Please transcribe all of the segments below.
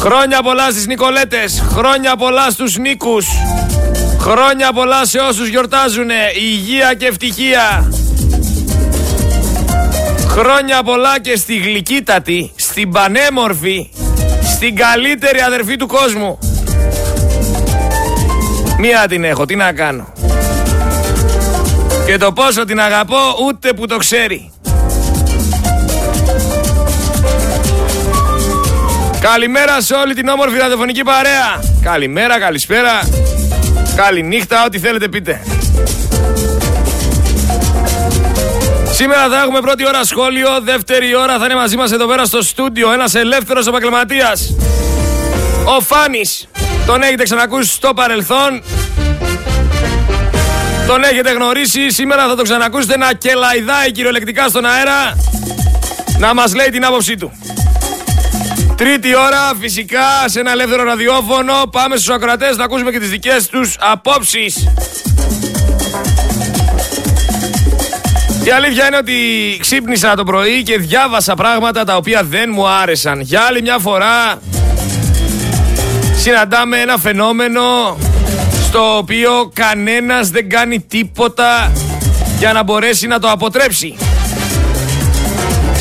Χρόνια πολλά στις Νικολέτες, χρόνια πολλά στους Νίκους, χρόνια πολλά σε όσους γιορτάζουνε, υγεία και ευτυχία. Χρόνια πολλά και στη γλυκύτατη, στην πανέμορφη, στην καλύτερη αδερφή του κόσμου. Μία την έχω, τι να κάνω. Και το πόσο την αγαπώ ούτε που το ξέρει. Καλημέρα σε όλη την όμορφη ραδιοφωνική παρέα. Καλημέρα, καλησπέρα. Καληνύχτα, ό,τι θέλετε πείτε. Σήμερα θα έχουμε πρώτη ώρα σχόλιο, δεύτερη ώρα θα είναι μαζί μας εδώ πέρα στο στούντιο ένας ελεύθερος επαγγελματίας. Ο Φάνης, τον έχετε ξανακούσει στο παρελθόν, τον έχετε γνωρίσει, σήμερα θα τον ξανακούσετε να κελαϊδάει κυριολεκτικά στον αέρα, να μας λέει την άποψή του. Τρίτη ώρα φυσικά σε ένα ελεύθερο ραδιόφωνο πάμε στους ακροατές να ακούσουμε και τις δικές τους απόψεις. Η αλήθεια είναι ότι ξύπνησα το πρωί και διάβασα πράγματα τα οποία δεν μου άρεσαν. Για άλλη μια φορά συναντάμε ένα φαινόμενο στο οποίο κανένας δεν κάνει τίποτα για να μπορέσει να το αποτρέψει.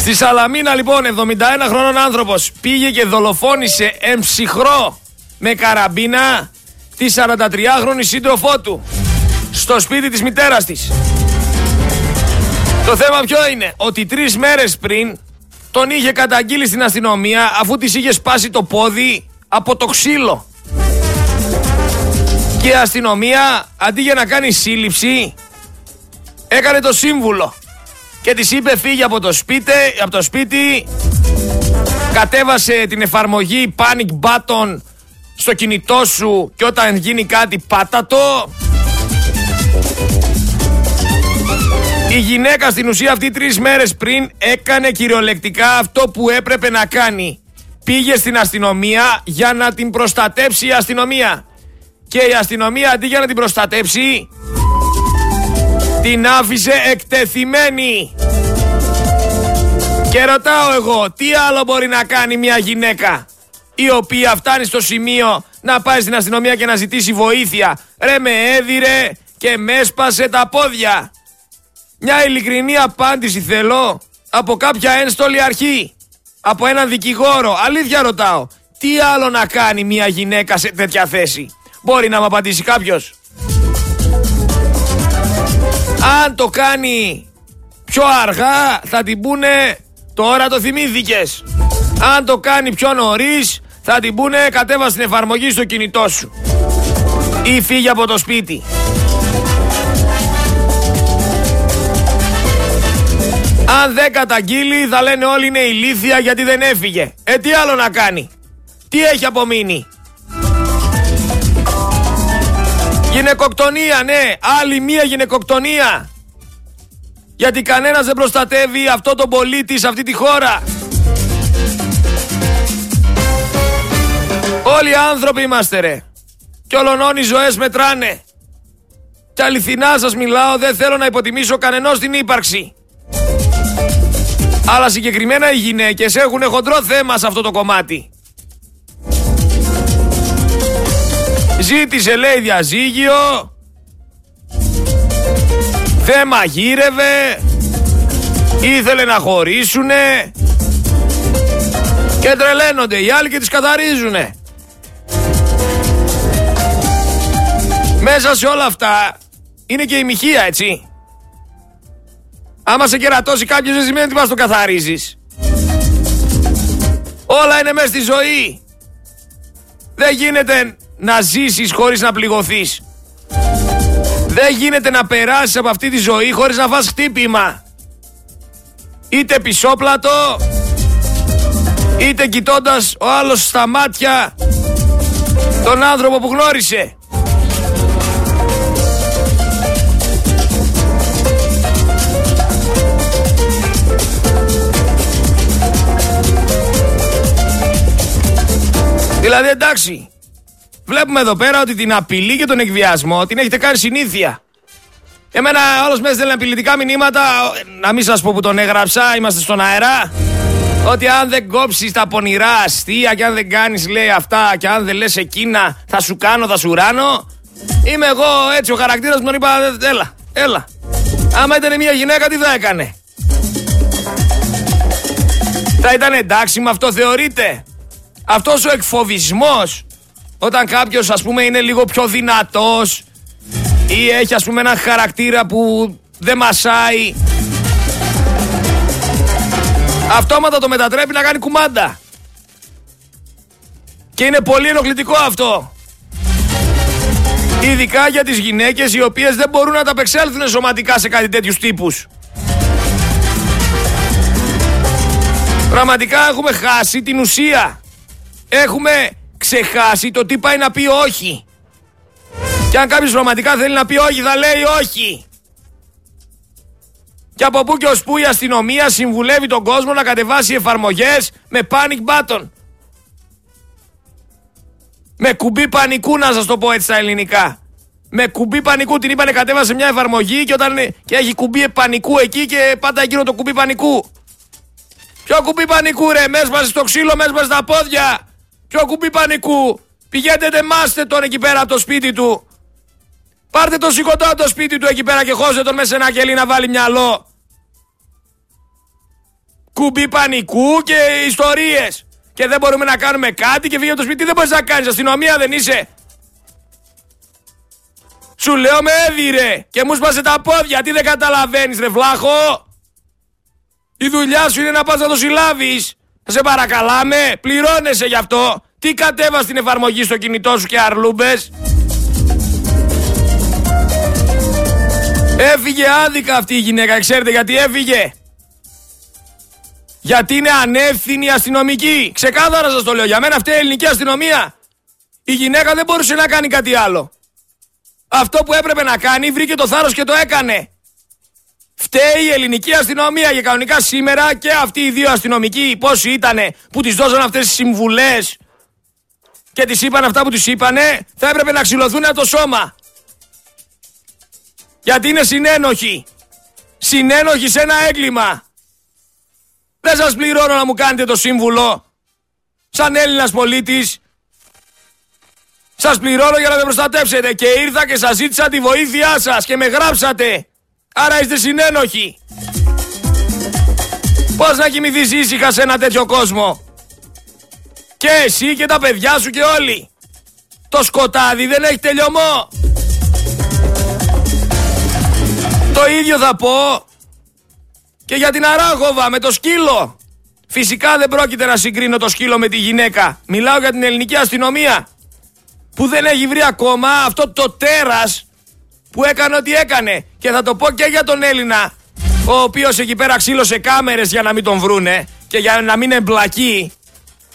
Στη Σαλαμίνα λοιπόν 71 χρονών άνθρωπος πήγε και δολοφόνησε εμψυχρό με καραμπίνα τη 43χρονη σύντροφό του στο σπίτι της μητέρας της. Το θέμα ποιο είναι, ότι τρεις μέρες πριν τον είχε καταγγείλει στην αστυνομία αφού της είχε σπάσει το πόδι από το ξύλο. Και η αστυνομία αντί για να κάνει σύλληψη έκανε το σύμβουλο και της είπε φύγει από το σπίτι, από το σπίτι κατέβασε την εφαρμογή panic button στο κινητό σου και όταν γίνει κάτι πάτα το η γυναίκα στην ουσία αυτή τρεις μέρες πριν έκανε κυριολεκτικά αυτό που έπρεπε να κάνει. Πήγε στην αστυνομία για να την προστατέψει η αστυνομία. Και η αστυνομία αντί για να την προστατέψει την άφησε εκτεθειμένη. Και ρωτάω εγώ, τι άλλο μπορεί να κάνει μια γυναίκα η οποία φτάνει στο σημείο να πάει στην αστυνομία και να ζητήσει βοήθεια. Ρε με έδιρε και με έσπασε τα πόδια. Μια ειλικρινή απάντηση θέλω από κάποια ένστολη αρχή. Από έναν δικηγόρο. Αλήθεια ρωτάω. Τι άλλο να κάνει μια γυναίκα σε τέτοια θέση; Μπορεί να μου απαντήσει κάποιος; Αν το κάνει πιο αργά θα την πούνε τώρα το θυμήθηκες. Αν το κάνει πιο νωρίς θα την πούνε κατέβα στην εφαρμογή στο κινητό σου. Ή φύγει από το σπίτι. Αν δεν καταγγείλει θα λένε όλοι είναι ηλίθια γιατί δεν έφυγε. Ε τι άλλο να κάνει. Τι έχει απομείνει. Γυναικοκτονία, ναι. Άλλη μία γυναικοκτονία. Γιατί κανένας δεν προστατεύει αυτό τον πολίτη σε αυτή τη χώρα. Όλοι άνθρωποι είμαστε ρε. Και ολονών οι ζωές μετράνε. Και αληθινά σας μιλάω δεν θέλω να υποτιμήσω κανενός την ύπαρξη. Αλλά συγκεκριμένα οι γυναίκες έχουν χοντρό θέμα σε αυτό το κομμάτι. Ζήτησε λέει διαζύγιο. Δεν μαγείρευε. Ήθελε να χωρίσουνε. Και τρελαίνονται οι άλλοι και τις καθαρίζουνε. Μέσα σε όλα αυτά είναι και η μοιχεία έτσι. Άμα σε κερατώσει κάποιος δεν σημαίνει ότι πας το καθαρίζεις. Όλα είναι μέσα στη ζωή Δεν γίνεται να ζήσεις χωρίς να πληγωθείς. Δεν γίνεται να περάσεις από αυτή τη ζωή χωρίς να φας χτύπημα. Είτε πισόπλατο, είτε κοιτώντας ο άλλος στα μάτια τον άνθρωπο που γνώρισε. Δηλαδή εντάξει, Βλέπουμε εδώ πέρα ότι την απειλή και τον εκβιασμό την έχετε κάνει συνήθεια. Εμένα όλος μέσα στέλνει απειλητικά μηνύματα. Να μην σας πω που τον έγραψα, είμαστε στον αέρα. Ότι αν δεν κόψεις τα πονηρά αστεία και αν δεν κάνεις λέει αυτά και αν δεν λες εκείνα θα σου κάνω, θα σου ράνω. Είμαι εγώ έτσι ο χαρακτήρας μου, είπα έλα, έλα. Άμα ήταν μια γυναίκα τι θα έκανε; Θα ήταν εντάξει με αυτό θεωρείτε; Αυτός ο εκφοβισμός όταν κάποιος ας πούμε είναι λίγο πιο δυνατός ή έχει ας πούμε ένα χαρακτήρα που δεν μασάει αυτόματα το μετατρέπει να κάνει κουμάντα. Και είναι πολύ ενοχλητικό αυτό. Ειδικά για τις γυναίκες οι οποίες δεν μπορούν να τα απεξέλθουν σωματικά σε κάτι τέτοιους τύπους. Πραγματικά έχουμε χάσει την ουσία. Έχουμε ξεχάσει το τι πάει να πει όχι. Και αν κάποιος πραγματικά θέλει να πει όχι θα λέει όχι. Και από πού και ως πού η αστυνομία συμβουλεύει τον κόσμο να κατεβάσει εφαρμογές με panic button. Με κουμπί πανικού να σας το πω έτσι στα ελληνικά. Με κουμπί πανικού την είπανε κατέβασε μια εφαρμογή και, όταν, και έχει κουμπί πανικού εκεί και πάντα εκείνο το κουμπί πανικού. Ποιο κουμπί πανικού ρε, μέσα στο ξύλο, μέσα στα πόδια. Ποιο κουμπί πανικού. Πηγαίνετε τεμάστε τον εκεί πέρα από το σπίτι του. Πάρτε το σηκωτό από το σπίτι του εκεί πέρα και χώστε τον μέσα σε ένα κελί να βάλει μυαλό. Κουμπί πανικού και ιστορίες. Και δεν μπορούμε να κάνουμε κάτι και βγει από το σπίτι. Τι δεν μπορείς να κάνεις, αστυνομία δεν είσαι. Σου λέω με έδιρε και μου σπάσε τα πόδια. Τι δεν καταλαβαίνεις ρε βλάχο. Η δουλειά σου είναι να πας να το συλλάβεις. Σε παρακαλάμε, πληρώνεσαι γι' αυτό. Τι κατέβας στην εφαρμογή στο κινητό σου και αρλούμπες; Έφυγε άδικα αυτή η γυναίκα, ξέρετε γιατί έφυγε; Γιατί είναι ανεύθυνη αστυνομική. Ξεκάθαρα σας το λέω. Για μένα αυτή η ελληνική αστυνομία. Η γυναίκα δεν μπορούσε να κάνει κάτι άλλο. Αυτό που έπρεπε να κάνει βρήκε το θάρρος και το έκανε. Φταίει η ελληνική αστυνομία για κανονικά σήμερα και αυτοί οι δύο αστυνομικοί πόσοι ήτανε που τις δώσαν αυτές τις συμβουλές και τις είπαν αυτά που τις είπανε θα έπρεπε να ξυλωθούν από το σώμα. Γιατί είναι συνένοχοι. Συνένοχοι σε ένα έγκλημα. Δεν σας πληρώνω να μου κάνετε το σύμβουλο. Σαν Έλληνας πολίτης. Σας πληρώνω για να με προστατεύσετε και ήρθα και σας ζήτησα τη βοήθειά σας και με γράψατε. Άρα είστε συνένοχοι. Πώς να κοιμηθείς ήσυχα σε ένα τέτοιο κόσμο. Και εσύ και τα παιδιά σου και όλοι. Το σκοτάδι δεν έχει τελειωμό. Το ίδιο θα πω και για την Αράχοβα με το σκύλο. Φυσικά δεν πρόκειται να συγκρίνω το σκύλο με τη γυναίκα. Μιλάω για την ελληνική αστυνομία. Που δεν έχει βρει ακόμα αυτό το τέρας που έκανε ό,τι έκανε. Και θα το πω και για τον Έλληνα, ο οποίος εκεί πέρα ξύλωσε κάμερες για να μην τον βρούνε και για να μην εμπλακεί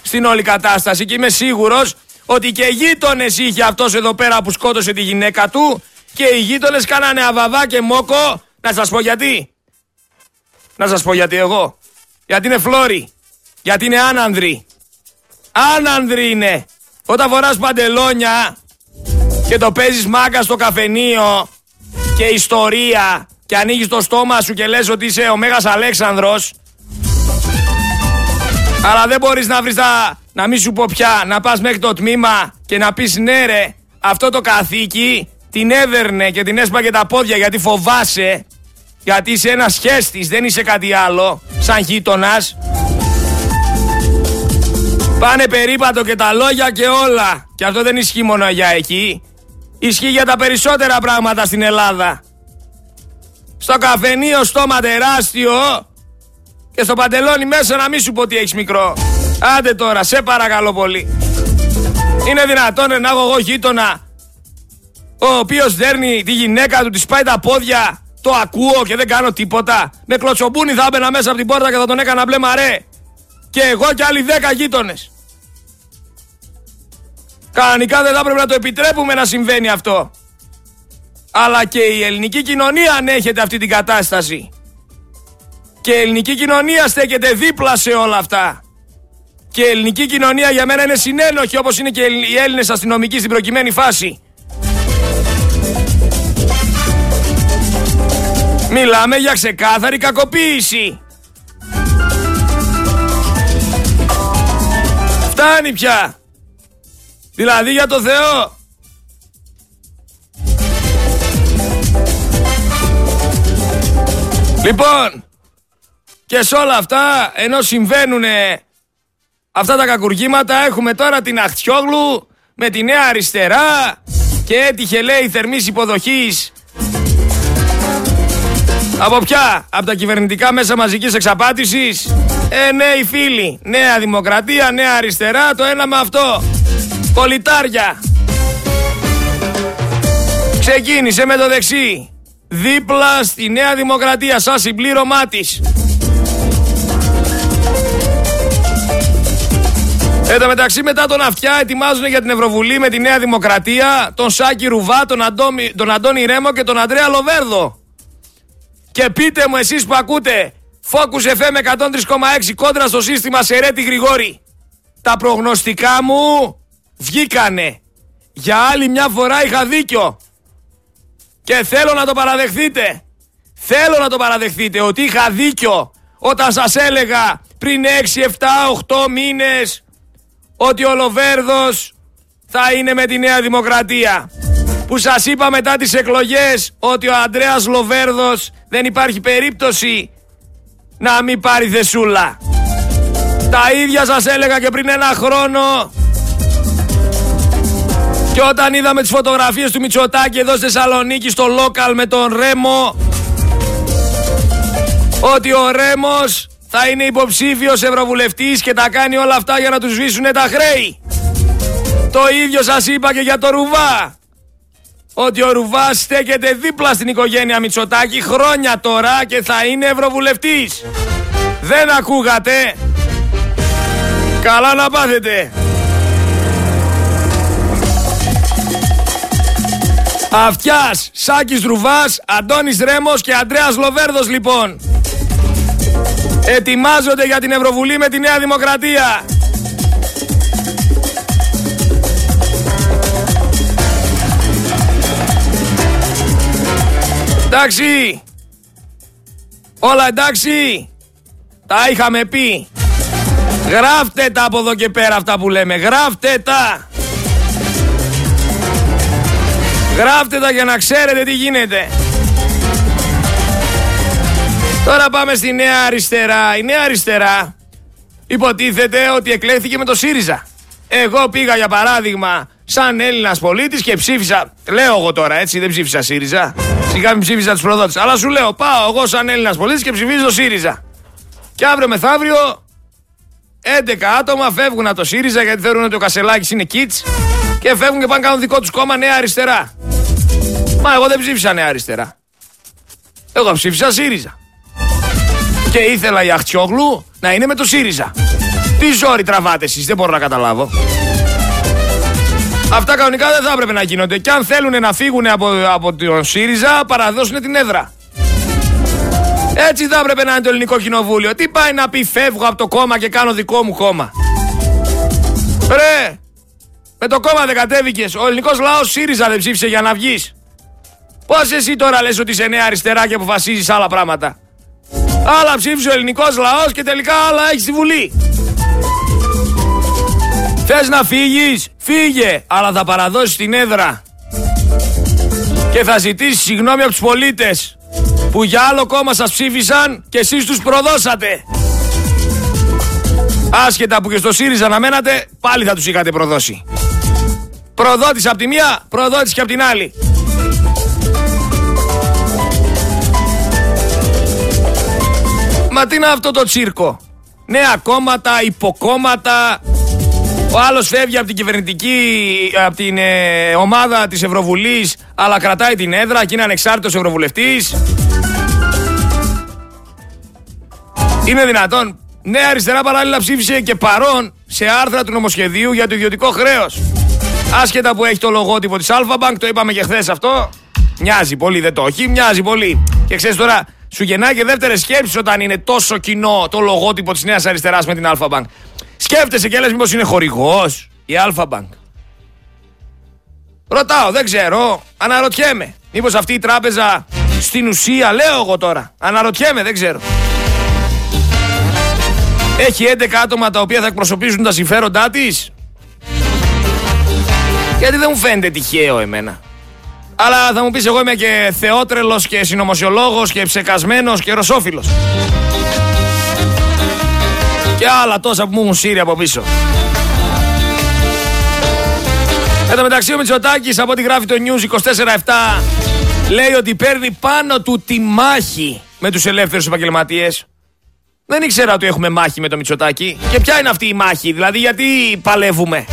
στην όλη κατάσταση. Και είμαι σίγουρος ότι και γείτονες είχε αυτός εδώ πέρα που σκότωσε τη γυναίκα του και οι γείτονες κάνανε αβαβά και μόκο. Να σας πω γιατί. Να σας πω γιατί εγώ. Γιατί είναι φλόρι. Γιατί είναι άνανδροι. Άνανδροι είναι. Όταν φοράς παντελόνια και το παίζεις μάγκα στο καφενείο και ιστορία και ανοίγεις το στόμα σου και λες ότι είσαι ο Μέγας Αλέξανδρος αλλά δεν μπορείς να βρεις τα... να μην σου πω πια, να πας μέχρι το τμήμα και να πεις ναι ρε, αυτό το καθήκη την έδερνε και την έσπαγε τα πόδια γιατί φοβάσαι γιατί είσαι ένας σχέστης, δεν είσαι κάτι άλλο, σαν γείτονας. Πάνε περίπατο και τα λόγια και όλα. Και αυτό δεν ισχύει μόνο για εκεί. Ισχύει για τα περισσότερα πράγματα στην Ελλάδα. Στο καφενείο στόμα τεράστιο και στο παντελόνι μέσα να μην σου πω τι έχεις μικρό. Άντε τώρα, σε παρακαλώ πολύ. Είναι δυνατόν να έχω εγώ γείτονα ο οποίος δέρνει τη γυναίκα του, της πάει τα πόδια το ακούω και δεν κάνω τίποτα. Με κλωτσομπούνι θα έμπαινα μέσα από την πόρτα και θα τον έκανα μπλε μαρέ. Και εγώ και άλλοι δέκα γείτονες. Κανονικά δεν θα έπρεπε να το επιτρέπουμε να συμβαίνει αυτό. Αλλά και η ελληνική κοινωνία ανέχεται αυτή την κατάσταση. Και η ελληνική κοινωνία στέκεται δίπλα σε όλα αυτά. Και η ελληνική κοινωνία για μένα είναι συνένοχη όπως είναι και οι Έλληνες αστυνομικοί στην προκειμένη φάση. Μιλάμε για ξεκάθαρη κακοποίηση. Φτάνει πια. Δηλαδή για το Θεό. Λοιπόν, και σε όλα αυτά, ενώ συμβαίνουν αυτά τα κακουργήματα, έχουμε τώρα την Αχτιόγλου με τη Νέα Αριστερά και έτυχε λέει θερμής υποδοχής. Από ποια, από τα κυβερνητικά μέσα μαζικής εξαπάτησης. Ε νέοι φίλοι, Νέα Δημοκρατία, Νέα Αριστερά, το ένα με αυτό Πολιτάρια Ξεκίνησε με το δεξί Δίπλα στη Νέα Δημοκρατία σαν συμπλήρωμά της Εν τω μεταξύ μετά τον Αυτιά ετοιμάζουν για την Ευρωβουλή με τη Νέα Δημοκρατία τον Σάκη Ρουβά, τον, Αντώνη, τον Αντώνη Ρέμο και τον Αντρέα Λοβέρδο. Και πείτε μου εσείς που ακούτε Focus FM 103,6 κόντρα στο σύστημα Σερέτη Γρηγόρη. Τα προγνωστικά μου βγήκανε. Για άλλη μια φορά είχα δίκιο. Και θέλω να το παραδεχθείτε. Θέλω να το παραδεχθείτε ότι είχα δίκιο όταν σας έλεγα πριν 6, 7, 8 μήνες ότι ο Λοβέρδος θα είναι με τη Νέα Δημοκρατία. Που σας είπα μετά τις εκλογές ότι ο Ανδρέας Λοβέρδος δεν υπάρχει περίπτωση να μην πάρει θεσούλα. Τα ίδια σας έλεγα και πριν ένα χρόνο και όταν είδαμε τις φωτογραφίες του Μητσοτάκη εδώ στη Θεσσαλονίκη στο local με τον Ρέμο ότι ο Ρέμος θα είναι υποψήφιος ευρωβουλευτής και τα κάνει όλα αυτά για να τους σβήσουν τα χρέη. Το ίδιο σας είπα και για το Ρουβά. Ότι ο Ρουβάς στέκεται δίπλα στην οικογένεια Μητσοτάκη χρόνια τώρα και θα είναι ευρωβουλευτής. Δεν ακούγατε. Καλά να πάθετε. Αυτιάς, Σάκης Ρουβάς, Αντώνης Ρέμος και Αντρέας Λοβέρδος λοιπόν ετοιμάζονται για την Ευρωβουλή με τη Νέα Δημοκρατία. Εντάξει. Όλα εντάξει. Τα είχαμε πει. Γράφτε τα από εδώ και πέρα αυτά που λέμε. Γράφτε τα. Γράφτε τα για να ξέρετε τι γίνεται. Τώρα πάμε στη Νέα Αριστερά. Η Νέα Αριστερά υποτίθεται ότι εκλέχθηκε με το ΣΥΡΙΖΑ. Εγώ πήγα για παράδειγμα σαν Έλληνας πολίτης και ψήφισα. Λέω εγώ τώρα έτσι, δεν ψήφισα ΣΥΡΙΖΑ. Σιγά μην ψήφισα τους προδότες. Αλλά σου λέω, πάω εγώ σαν Έλληνας πολίτης και ψηφίζω ΣΥΡΙΖΑ. Και αύριο μεθαύριο 11 άτομα φεύγουν από το ΣΥΡΙΖΑ γιατί θεωρούν ότι ο Κασελάκης είναι κίτς και φεύγουν και πάνε κάνουν δικό τους κόμμα Νέα Αριστερά. Μα εγώ δεν ψήφισα Νέα Αριστερά. Εγώ ψήφισα ΣΥΡΙΖΑ. Και ήθελα η Αχτσιόγλου να είναι με το ΣΥΡΙΖΑ. Τι ζόρι τραβάτε εσείς, δεν μπορώ να καταλάβω. Αυτά κανονικά δεν θα έπρεπε να γίνονται. Και αν θέλουν να φύγουν από, από τον ΣΥΡΙΖΑ, παραδώσουν την έδρα. Έτσι θα έπρεπε να είναι το ελληνικό κοινοβούλιο. Τι πάει να πει φεύγω από το κόμμα και κάνω δικό μου κόμμα. Ρε, με το κόμμα δεν κατέβηκες. Ο ελληνικός λαός ΣΥΡΙΖΑ δεν ψήφισε για να βγεις. Πώς εσύ τώρα λες ότι είσαι νέα αριστερά και αποφασίζεις άλλα πράγματα; Άλλα ψήφισε ο ελληνικός λαός και τελικά άλλα έχεις στη Βουλή. Θες να φύγεις, φύγε, αλλά θα παραδώσεις την έδρα. Και θα ζητήσεις συγγνώμη από τους πολίτες που για άλλο κόμμα σας ψήφισαν και εσείς τους προδώσατε. Άσχετα που και στο ΣΥΡΙΖΑ να μένατε, πάλι θα τους είχατε προδώσει. Προδότης από τη μία, προδότης και από την άλλη. Μα τι είναι αυτό το τσίρκο; Νέα κόμματα, υποκόμματα. Ο άλλος φεύγει από την κυβερνητική, από την ε, ομάδα της Ευρωβουλής, αλλά κρατάει την έδρα και είναι ανεξάρτητος Ευρωβουλευτής. Είναι δυνατόν. Νέα αριστερά παράλληλα ψήφισε και παρόν σε άρθρα του νομοσχεδίου για το ιδιωτικό χρέος. Άσχετα που έχει το λογότυπο της Alphabank, το είπαμε και χθες αυτό. Μοιάζει πολύ, δεν το έχει, μοιάζει πολύ. Και ξέρεις τώρα, σου γεννάει και δεύτερες σκέψεις όταν είναι τόσο κοινό το λογότυπο της Νέας Αριστεράς με την Αλφα Bank. Σκέφτεσαι και λες, μήπως είναι χορηγός η Αλφα Bank. Ρωτάω, δεν ξέρω. Αναρωτιέμαι. Μήπως αυτή η τράπεζα στην ουσία, λέω εγώ τώρα. Αναρωτιέμαι, δεν ξέρω. Έχει 11 άτομα τα οποία θα εκπροσωπήσουν τα συμφέροντά της; Γιατί δεν μου φαίνεται τυχαίο εμένα. Αλλά θα μου πεις εγώ είμαι και θεότρελος και συνωμοσιολόγος και ψεκασμένος και ρωσόφιλος. Και άλλα τόσα που μου έχουν σύρει από πίσω. Εν τω μεταξύ ο Μητσοτάκης από ό,τι γράφει το News 24-7 λέει ότι παίρνει πάνω του τη μάχη με τους ελεύθερους επαγγελματίες. Δεν ήξερα ότι έχουμε μάχη με το Μητσοτάκη. Και ποια είναι αυτή η μάχη, δηλαδή γιατί παλεύουμε;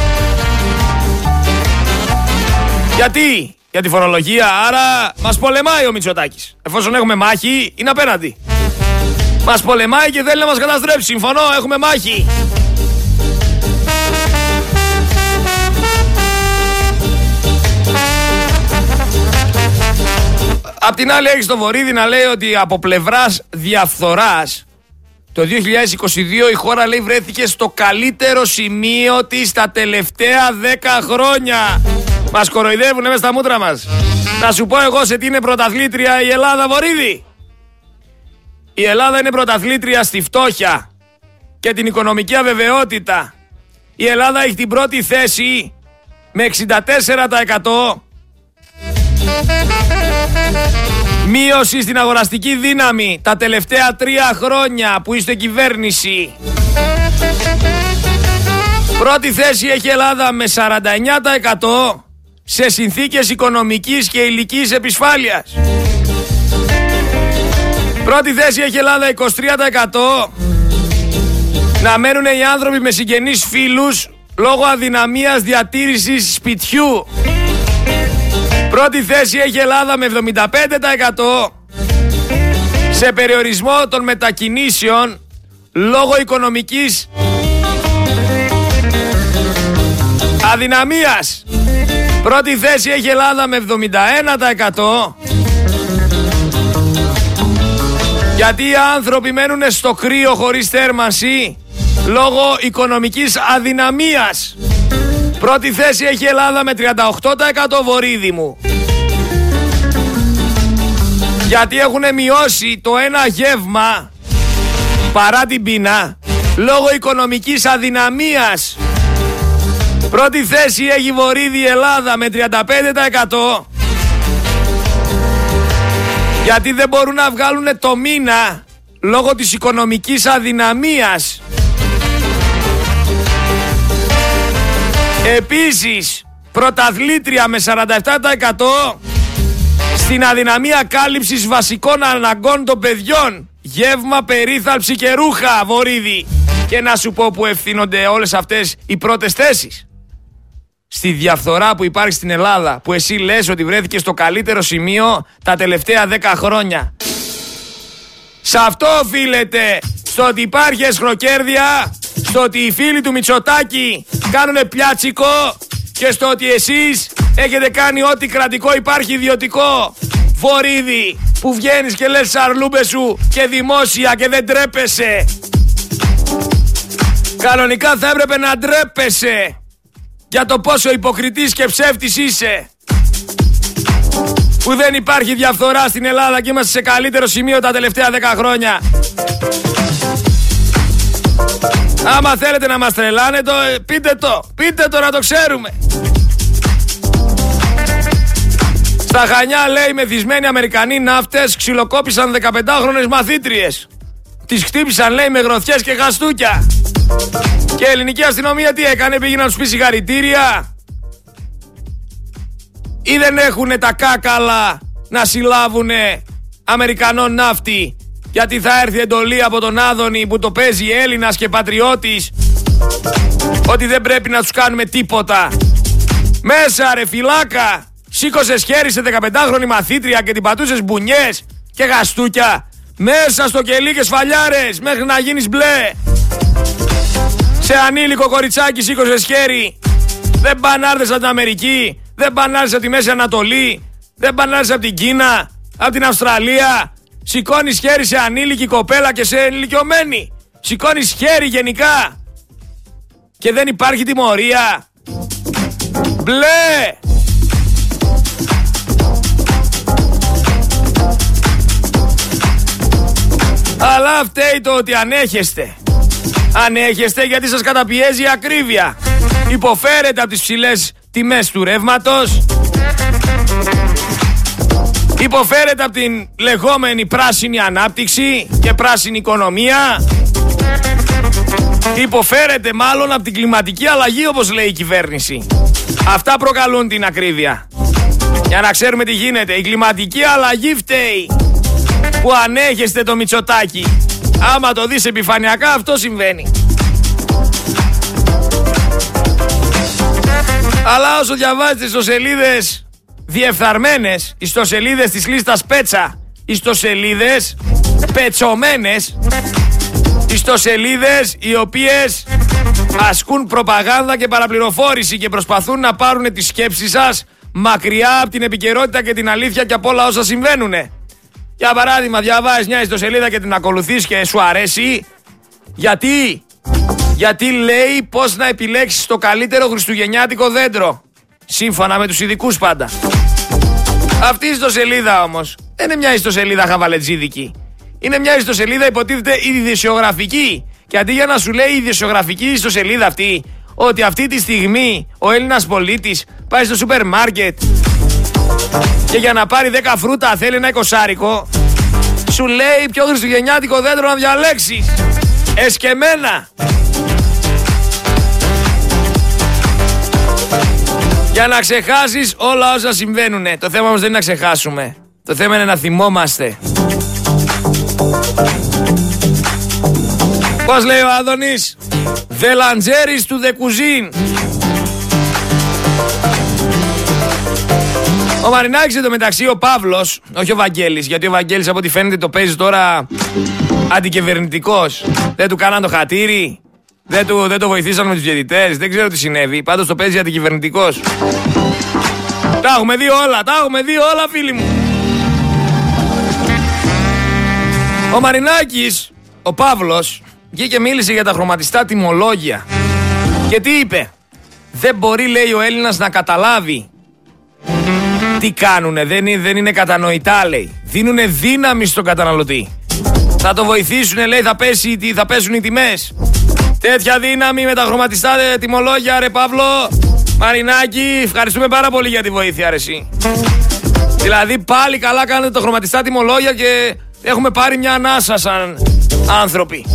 Γιατί, για τη φορολογία, άρα μας πολεμάει ο Μητσοτάκης. Εφόσον έχουμε μάχη, είναι απέναντι. Μας πολεμάει και θέλει να μας καταστρέψει. Συμφωνώ, έχουμε μάχη. Απ' την άλλη έχει το Βορύδι να λέει ότι από πλευράς διαφθοράς το 2022 η χώρα λέει βρέθηκε στο καλύτερο σημείο της τα τελευταία 10 χρόνια. Μας κοροϊδεύουν μέσα στα μούτρα μας. Να σου πω εγώ σε τι είναι πρωταθλήτρια η Ελλάδα Βορύδι. Η Ελλάδα είναι πρωταθλήτρια στη φτώχεια και την οικονομική αβεβαιότητα. Η Ελλάδα έχει την πρώτη θέση με 64% Μείωση στην αγοραστική δύναμη τα τελευταία τρία χρόνια που είστε κυβέρνηση. Πρώτη θέση έχει Ελλάδα με 49% σε συνθήκες οικονομικής και υλικής επισφάλειας. Πρώτη θέση έχει Ελλάδα 23% να μένουν οι άνθρωποι με συγγενείς φίλους λόγω αδυναμίας διατήρησης σπιτιού. Πρώτη θέση έχει Ελλάδα με 75% σε περιορισμό των μετακινήσεων λόγω οικονομικής αδυναμίας. Πρώτη θέση έχει Ελλάδα με 71% γιατί οι άνθρωποι μένουν στο κρύο χωρίς θέρμανση λόγω οικονομικής αδυναμίας. Πρώτη θέση έχει η Ελλάδα με 38% βορίδι μου. Γιατί έχουν μειώσει το ένα γεύμα παρά την πείνα λόγω οικονομικής αδυναμίας. Πρώτη θέση έχει βορίδι η Ελλάδα με 35% γιατί δεν μπορούν να βγάλουν το μήνα λόγω της οικονομικής αδυναμίας. Επίσης, πρωταθλήτρια με 47% στην αδυναμία κάλυψης βασικών αναγκών των παιδιών. Γεύμα, περίθαλψη και ρούχα, Βορύδη. Και να σου πω που ευθύνονται όλες αυτές οι πρώτες θέσεις. Στη διαφθορά που υπάρχει στην Ελλάδα, που εσύ λες ότι βρέθηκε στο καλύτερο σημείο τα τελευταία 10 χρόνια. Σε αυτό οφείλεται στο ότι υπάρχει εσχροκέρδια στο ότι οι φίλοι του Μητσοτάκη κάνουν πιάτσικο και στο ότι εσείς έχετε κάνει ό,τι κρατικό υπάρχει ιδιωτικό. Βορύδι που βγαίνεις και λες σαρλούμπε σου και δημόσια και δεν τρέπεσαι. Κανονικά θα έπρεπε να ντρέπεσαι για το πόσο υποκριτής και ψεύτης είσαι. Που δεν υπάρχει διαφθορά στην Ελλάδα και είμαστε σε καλύτερο σημείο τα τελευταία 10 χρόνια. Άμα θέλετε να μας τρελάνετε, πείτε το. Πείτε το να το ξέρουμε. Στα Χανιά λέει μεθυσμένοι Αμερικανοί ναύτες ξυλοκόπησαν 15χρονες μαθήτριες. Τις χτύπησαν λέει με γροθιές και γαστούκια. Και η ελληνική αστυνομία τι έκανε, πήγε να τους πει συγχαρητήρια. Ή δεν έχουνε τα κάκαλα να συλλάβουνε Αμερικανών ναύτη γιατί θα έρθει εντολή από τον Άδωνη που το παίζει Έλληνας και πατριώτης ότι δεν πρέπει να τους κάνουμε τίποτα. Μέσα ρε φυλάκα, σήκωσες χέρι σε 15χρονη μαθήτρια και την πατούσες μπουνιές και γαστούκια. Μέσα στο κελί και σφαλιάρες μέχρι να γίνεις μπλε. Σε ανήλικο κοριτσάκι σήκωσε χέρι. Δεν πανάρδες από την Αμερική, δεν πανάρδες από τη Μέση Ανατολή, δεν πανάρδες από την Κίνα, από την Αυστραλία, Σηκώνεις χέρι σε ανήλικη κοπέλα και σε ενηλικιωμένη. Σηκώνεις χέρι γενικά. Και δεν υπάρχει τιμωρία. Μπλε. Αλλά φταίει το ότι ανέχεστε. Ανέχεστε γιατί σας καταπιέζει η ακρίβεια. Υποφέρετε από τις ψηλές τιμές του ρεύματος. Υποφέρετε από την λεγόμενη πράσινη ανάπτυξη και πράσινη οικονομία. Υποφέρετε μάλλον από την κλιματική αλλαγή όπως λέει η κυβέρνηση. Αυτά προκαλούν την ακρίβεια. Για να ξέρουμε τι γίνεται. Η κλιματική αλλαγή φταίει που ανέχεστε το μυτσοτάκι. Άμα το δεις επιφανειακά αυτό συμβαίνει. Αλλά όσο διαβάζετε ιστοσελίδες διεφθαρμένες, ιστοσελίδες της λίστας Πέτσα, ιστοσελίδες πετσωμένες, ιστοσελίδες οι οποίες ασκούν προπαγάνδα και παραπληροφόρηση και προσπαθούν να πάρουν τις σκέψεις σας μακριά από την επικαιρότητα και την αλήθεια και από όλα όσα συμβαίνουν. Για παράδειγμα, διαβάζεις μια ιστοσελίδα και την ακολουθείς και σου αρέσει. Γιατί; Γιατί λέει πώς να επιλέξεις το καλύτερο χριστουγεννιάτικο δέντρο. Σύμφωνα με τους ειδικούς πάντα. Αυτή η ιστοσελίδα όμως δεν είναι μια ιστοσελίδα χαβαλετζίδικη. Είναι μια ιστοσελίδα υποτίθεται ειδησιογραφική. Και αντί για να σου λέει η ειδησιογραφική ιστοσελίδα αυτή ότι αυτή τη στιγμή ο Έλληνας πολίτης πάει στο σούπερ μάρκετ και για να πάρει 10 φρούτα θέλει ένα εικοσάρικο, σου λέει ποιο χριστουγεννιάτικο δέντρο να διαλέξει. Εσκεμένα. Για να ξεχάσεις όλα όσα συμβαίνουν. Το θέμα όμως δεν είναι να ξεχάσουμε. Το θέμα είναι να θυμόμαστε. Πώς λέει ο Άδωνης; The Langeris to the cuisine Ο Μαρινάκης μεταξύ ο Παύλος Όχι ο Βαγγέλης Γιατί ο Βαγγέλης από ό,τι φαίνεται το παίζει τώρα Αντικυβερνητικός Δεν του κάναν το χατήρι δεν, του, δεν το βοηθήσαν με τους διαιτητές Δεν ξέρω τι συνέβη Πάντως το παίζει αντικυβερνητικός Τα έχουμε δει όλα Τα έχουμε δει όλα φίλοι μου Ο Μαρινάκης Ο Παύλος Βγήκε μίλησε για τα χρωματιστά τιμολόγια. Και τι είπε; Δεν μπορεί λέει ο Έλληνας να καταλάβει τι κάνουνε. Δεν είναι, δεν είναι κατανοητά λέει. Δίνουνε δύναμη στον καταναλωτή. Θα το βοηθήσουν λέει θα, πέσει, θα πέσουν οι τιμές. Τέτοια δύναμη με τα χρωματιστά τιμολόγια ρε Παύλο. Μαρινάκη, ευχαριστούμε πάρα πολύ για τη βοήθεια ρε εσύ. Δηλαδή πάλι καλά κάνετε τα χρωματιστά τιμολόγια και έχουμε πάρει μια ανάσα σαν άνθρωποι.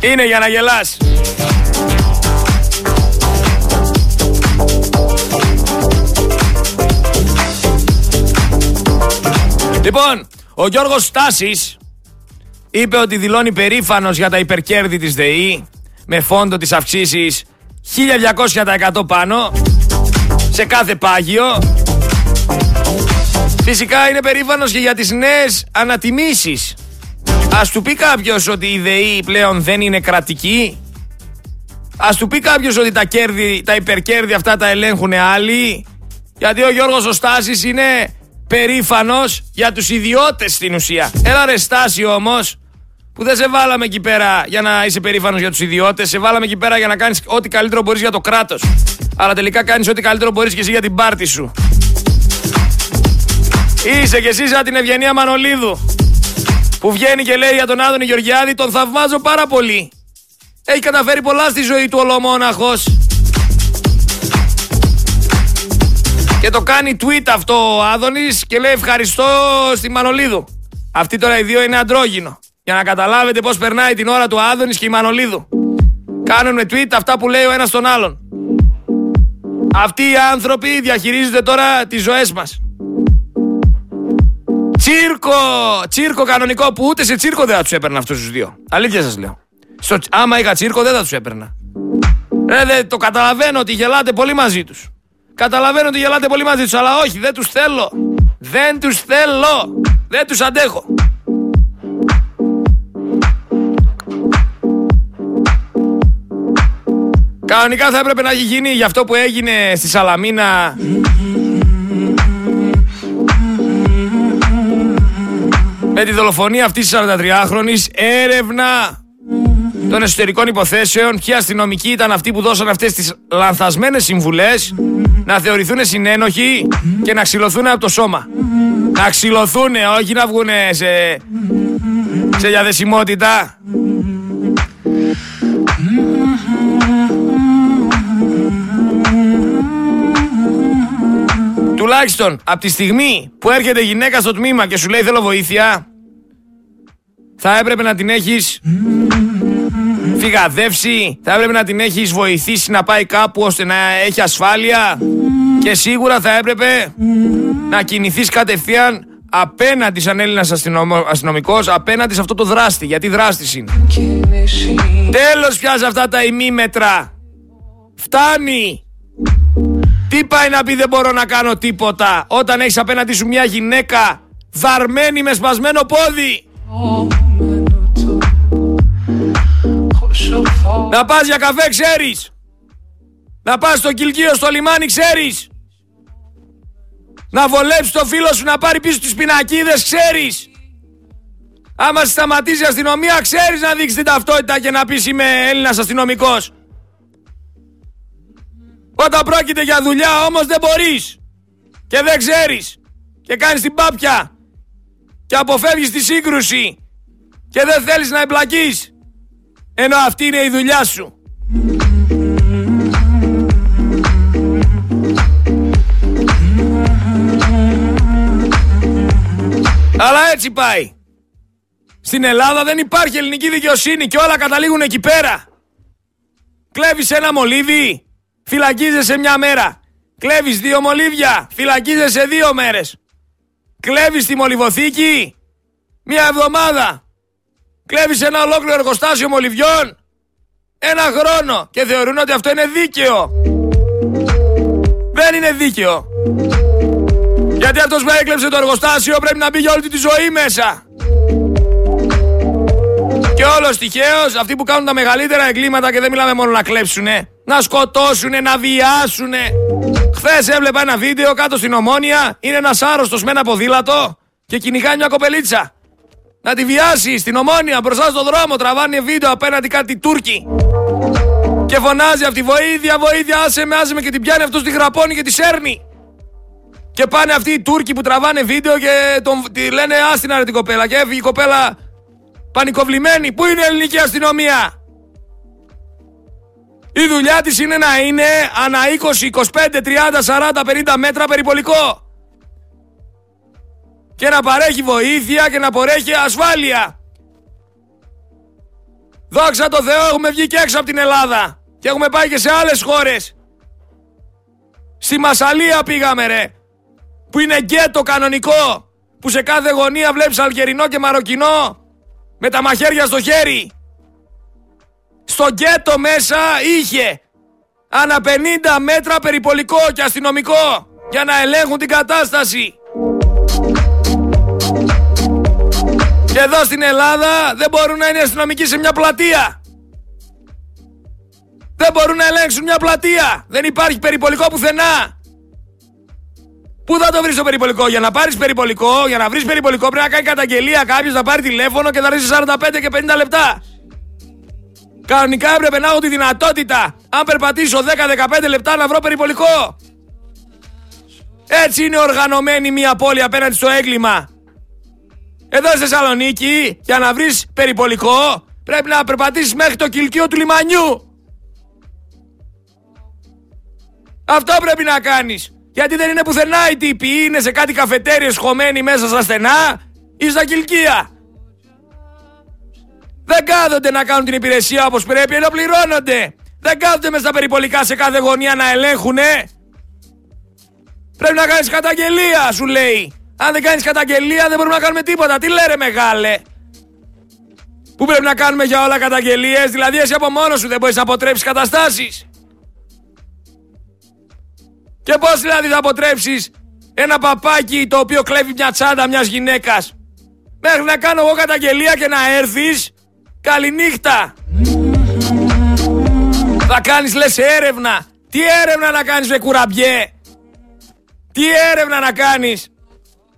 Είναι για να γελάς. Λοιπόν, ο Γιώργος Στάσης είπε ότι δηλώνει περήφανος για τα υπερκέρδη της ΔΕΗ με φόντο τις αυξήσεις 1200% πάνω σε κάθε πάγιο. Φυσικά είναι περήφανος και για τις νέες ανατιμήσεις Α του πει κάποιος ότι η ΔΕΗ πλέον δεν είναι κρατική; Α του πει κάποιος ότι τα, κέρδη, τα υπερκέρδη αυτά τα ελέγχουν άλλοι; Γιατί ο Γιώργος ο Στάσης είναι περήφανος για τους ιδιώτες στην ουσία. Έλα ρε Στάση όμως, που δεν σε βάλαμε εκεί πέρα για να είσαι περήφανος για τους ιδιώτες, σε βάλαμε εκεί πέρα για να κάνεις ό,τι καλύτερο μπορείς για το κράτος. Αλλά τελικά κάνεις ό,τι καλύτερο μπορείς και εσύ για την πάρτη σου. Είσαι κι εσύ σαν την Ευγενία Μανολίδου που βγαίνει και λέει για τον Άδωνη Γεωργιάδη τον θαυμάζω πάρα πολύ. Έχει καταφέρει πολλά στη ζωή του ολομόναχος. Και το κάνει tweet αυτό ο Άδωνης και λέει ευχαριστώ στη Μανολίδου. Αυτοί τώρα οι δύο είναι αντρόγινο. Για να καταλάβετε πώς περνάει την ώρα του Άδωνης και η Μανολίδου. Κάνουν tweet αυτά που λέει ο ένας τον άλλον. Αυτοί οι άνθρωποι διαχειρίζονται τώρα τις ζωές μας. Τσίρκο! Τσίρκο κανονικό που ούτε σε τσίρκο δεν θα τους έπαιρνα αυτούς τους δύο. Αλήθεια σας λέω. Στο, άμα είχα τσίρκο δεν θα τους έπαιρνα. Ρε, δε, το καταλαβαίνω ότι γελάτε πολύ μαζί τους. Καταλαβαίνω ότι γελάτε πολύ μαζί τους, αλλά όχι, δεν τους θέλω. Δεν τους θέλω. Δεν τους αντέχω. Κανονικά θα έπρεπε να έχει γίνει για αυτό που έγινε στη Σαλαμίνα με τη δολοφονία αυτής της 43χρονη έρευνα των εσωτερικών υποθέσεων. Ποιοι αστυνομικοί ήταν αυτοί που δώσαν αυτές τις λανθασμένες συμβουλές; Να θεωρηθούν συνένοχοι και να ξυλωθούν από το σώμα. Να ξυλωθούν, όχι να βγουν σε σε διαδεσιμότητα. Τουλάχιστον από τη στιγμή που έρχεται γυναίκα στο τμήμα και σου λέει θέλω βοήθεια, θα έπρεπε να την έχεις φυγαδεύσει, θα έπρεπε να την έχεις βοηθήσει να πάει κάπου ώστε να έχει ασφάλεια και σίγουρα θα έπρεπε να κινηθείς κατευθείαν απέναντι σαν Έλληνας αστυνομικός, απέναντι σε αυτό το δράστη, γιατί δράστης είναι. Τέλος πια σε αυτά τα ημίμετρα. Φτάνει. Τι πάει να πει δεν μπορώ να κάνω τίποτα όταν έχεις απέναντι σου μια γυναίκα δαρμένη με σπασμένο πόδι. Να πας για καφέ ξέρεις. Να πας στο κυλκείο στο λιμάνι ξέρεις. Να βολέψει το φίλο σου να πάρει πίσω τις πινακίδες ξέρεις. Άμα σταματήσει η αστυνομία ξέρεις να δείξεις την ταυτότητα και να πεις είμαι Έλληνας αστυνομικός. Όταν πρόκειται για δουλειά όμως δεν μπορείς. Και δεν ξέρεις. Και κάνεις την πάπια. Και αποφεύγεις τη σύγκρουση. Και δεν θέλεις να εμπλακείς. Ενώ αυτή είναι η δουλειά σου. Αλλά έτσι πάει. Στην Ελλάδα δεν υπάρχει ελληνική δικαιοσύνη και όλα καταλήγουν εκεί πέρα. Κλέβεις ένα μολύβι, φυλακίζεσαι μια μέρα. Κλέβεις δύο μολύβια, φυλακίζεσαι δύο μέρες. Κλέβεις τη μολυβοθήκη, μια εβδομάδα. Κλέβεις ένα ολόκληρο εργοστάσιο μολυβιών, ένα χρόνο και θεωρούν ότι αυτό είναι δίκαιο. Δεν είναι δίκαιο. Γιατί αυτός που έκλεψε το εργοστάσιο πρέπει να μπει για όλη τη ζωή μέσα. Και όλος τυχαίως αυτοί που κάνουν τα μεγαλύτερα εγκλήματα και δεν μιλάμε μόνο να κλέψουνε, να σκοτώσουνε, να βιάσουνε. Χθες έβλεπα ένα βίντεο κάτω στην Ομόνια, είναι ένας άρρωστος με ένα ποδήλατο και κυνηγάει μια κοπελίτσα. Να τη βιάσει στην Ομόνια μπροστά στον δρόμο, τραβάνε βίντεο απέναντι κάτι Τούρκοι. Και φωνάζει αυτή βοήθεια, βοήθεια, άσε με, άσε με και την πιάνει αυτό τη γραπώνει και τη σέρνει. Και πάνε αυτοί οι Τούρκοι που τραβάνε βίντεο και τον, τη λένε άστινα ρε την κοπέλα. Και έφυγε η κοπέλα πανικοβλημένη. Πού είναι η ελληνική αστυνομία; Η δουλειά της είναι να είναι ανά 20, 25, 30, 40, 50 μέτρα περιπολικό. Και να παρέχει βοήθεια και να παρέχει ασφάλεια. Δόξα τω Θεώ έχουμε βγει και έξω από την Ελλάδα. Και έχουμε πάει και σε άλλες χώρες. Στη Μασαλία πήγαμε ρε που είναι γκέτο κανονικό, που σε κάθε γωνία βλέπεις Αλγερινό και Μαροκινό με τα μαχαίρια στο χέρι. Στο γκέτο μέσα είχε ανά 50 μέτρα περιπολικό και αστυνομικό για να ελέγχουν την κατάσταση. Και εδώ στην Ελλάδα δεν μπορούν να είναι αστυνομικοί σε μια πλατεία. Δεν μπορούν να ελέγξουν μια πλατεία. Δεν υπάρχει περιπολικό πουθενά. Πού θα το βρεις το περιπολικό, για να πάρεις περιπολικό, για να βρεις περιπολικό πρέπει να κάνει καταγγελία κάποιος, να πάρει τηλέφωνο και να ρίξει 45 και 50 λεπτά. Κανονικά έπρεπε να έχω τη δυνατότητα, αν περπατήσω 10-15 λεπτά, να βρω περιπολικό. Έτσι είναι οργανωμένη μια πόλη απέναντι στο έγκλημα. Εδώ στη Θεσσαλονίκη, για να βρεις περιπολικό, πρέπει να περπατήσεις μέχρι το κηλκείο του λιμανιού. Αυτό πρέπει να κάνεις. Γιατί δεν είναι πουθενά οι τύποι, είναι σε κάτι καφετέριες χωμένοι μέσα στα στενά ή στα κηλκία. Δεν κάθονται να κάνουν την υπηρεσία όπως πρέπει, ενώ πληρώνονται. Δεν κάθονται μέσα στα περιπολικά σε κάθε γωνία να ελέγχουνε. Πρέπει να κάνεις καταγγελία, σου λέει. Αν δεν κάνεις καταγγελία δεν μπορούμε να κάνουμε τίποτα. Τι λέρε μεγάλε; Πού πρέπει να κάνουμε για όλα καταγγελίες, δηλαδή εσύ από μόνος σου δεν μπορείς να αποτρέψεις καταστάσεις. Και πώς δηλαδή θα αποτρέψεις ένα παπάκι το οποίο κλέβει μια τσάντα μιας γυναίκας; Μέχρι να κάνω εγώ καταγγελία και να έρθεις. Καληνύχτα. Θα κάνεις λες έρευνα. Τι έρευνα να κάνεις με κουραμπιέ; Τι έρευνα να κάνεις;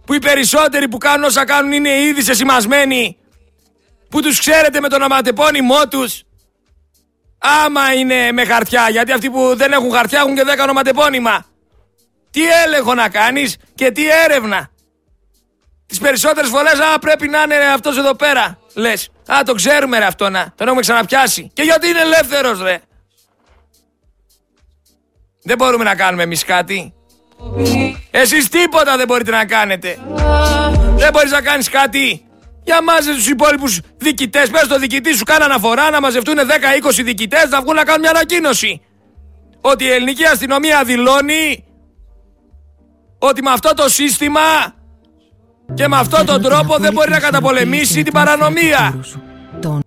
Που οι περισσότεροι που κάνουν όσα κάνουν είναι ήδη σεσημασμένοι. Που τους ξέρετε με τον οματεπώνυμό τους. Άμα είναι με χαρτιά. Γιατί αυτοί που δεν έχουν χαρτιά έχουν και δέκα ονοματεπώνυμα. Τι έλεγχο να κάνεις και τι έρευνα. Τις περισσότερες φορές α, πρέπει να είναι αυτός εδώ πέρα. Λες. Α, το ξέρουμε ρε αυτό να. Τον έχουμε ξαναπιάσει. Και γιατί είναι ελεύθερος, ρε. Δεν μπορούμε να κάνουμε εμείς κάτι. Εσείς τίποτα δεν μπορείτε να κάνετε. Δεν μπορείς να κάνεις κάτι. Για μάζε τους υπόλοιπους διοικητές. Πες στο διοικητή σου, κάνει αναφορά να μαζευτούν 10-20 διοικητές να βγουν να κάνουν μια ανακοίνωση. Ότι η ελληνική αστυνομία δηλώνει ότι με αυτό το σύστημα και με αυτόν τον τρόπο δεν μπορεί να καταπολεμήσει την παρανομία.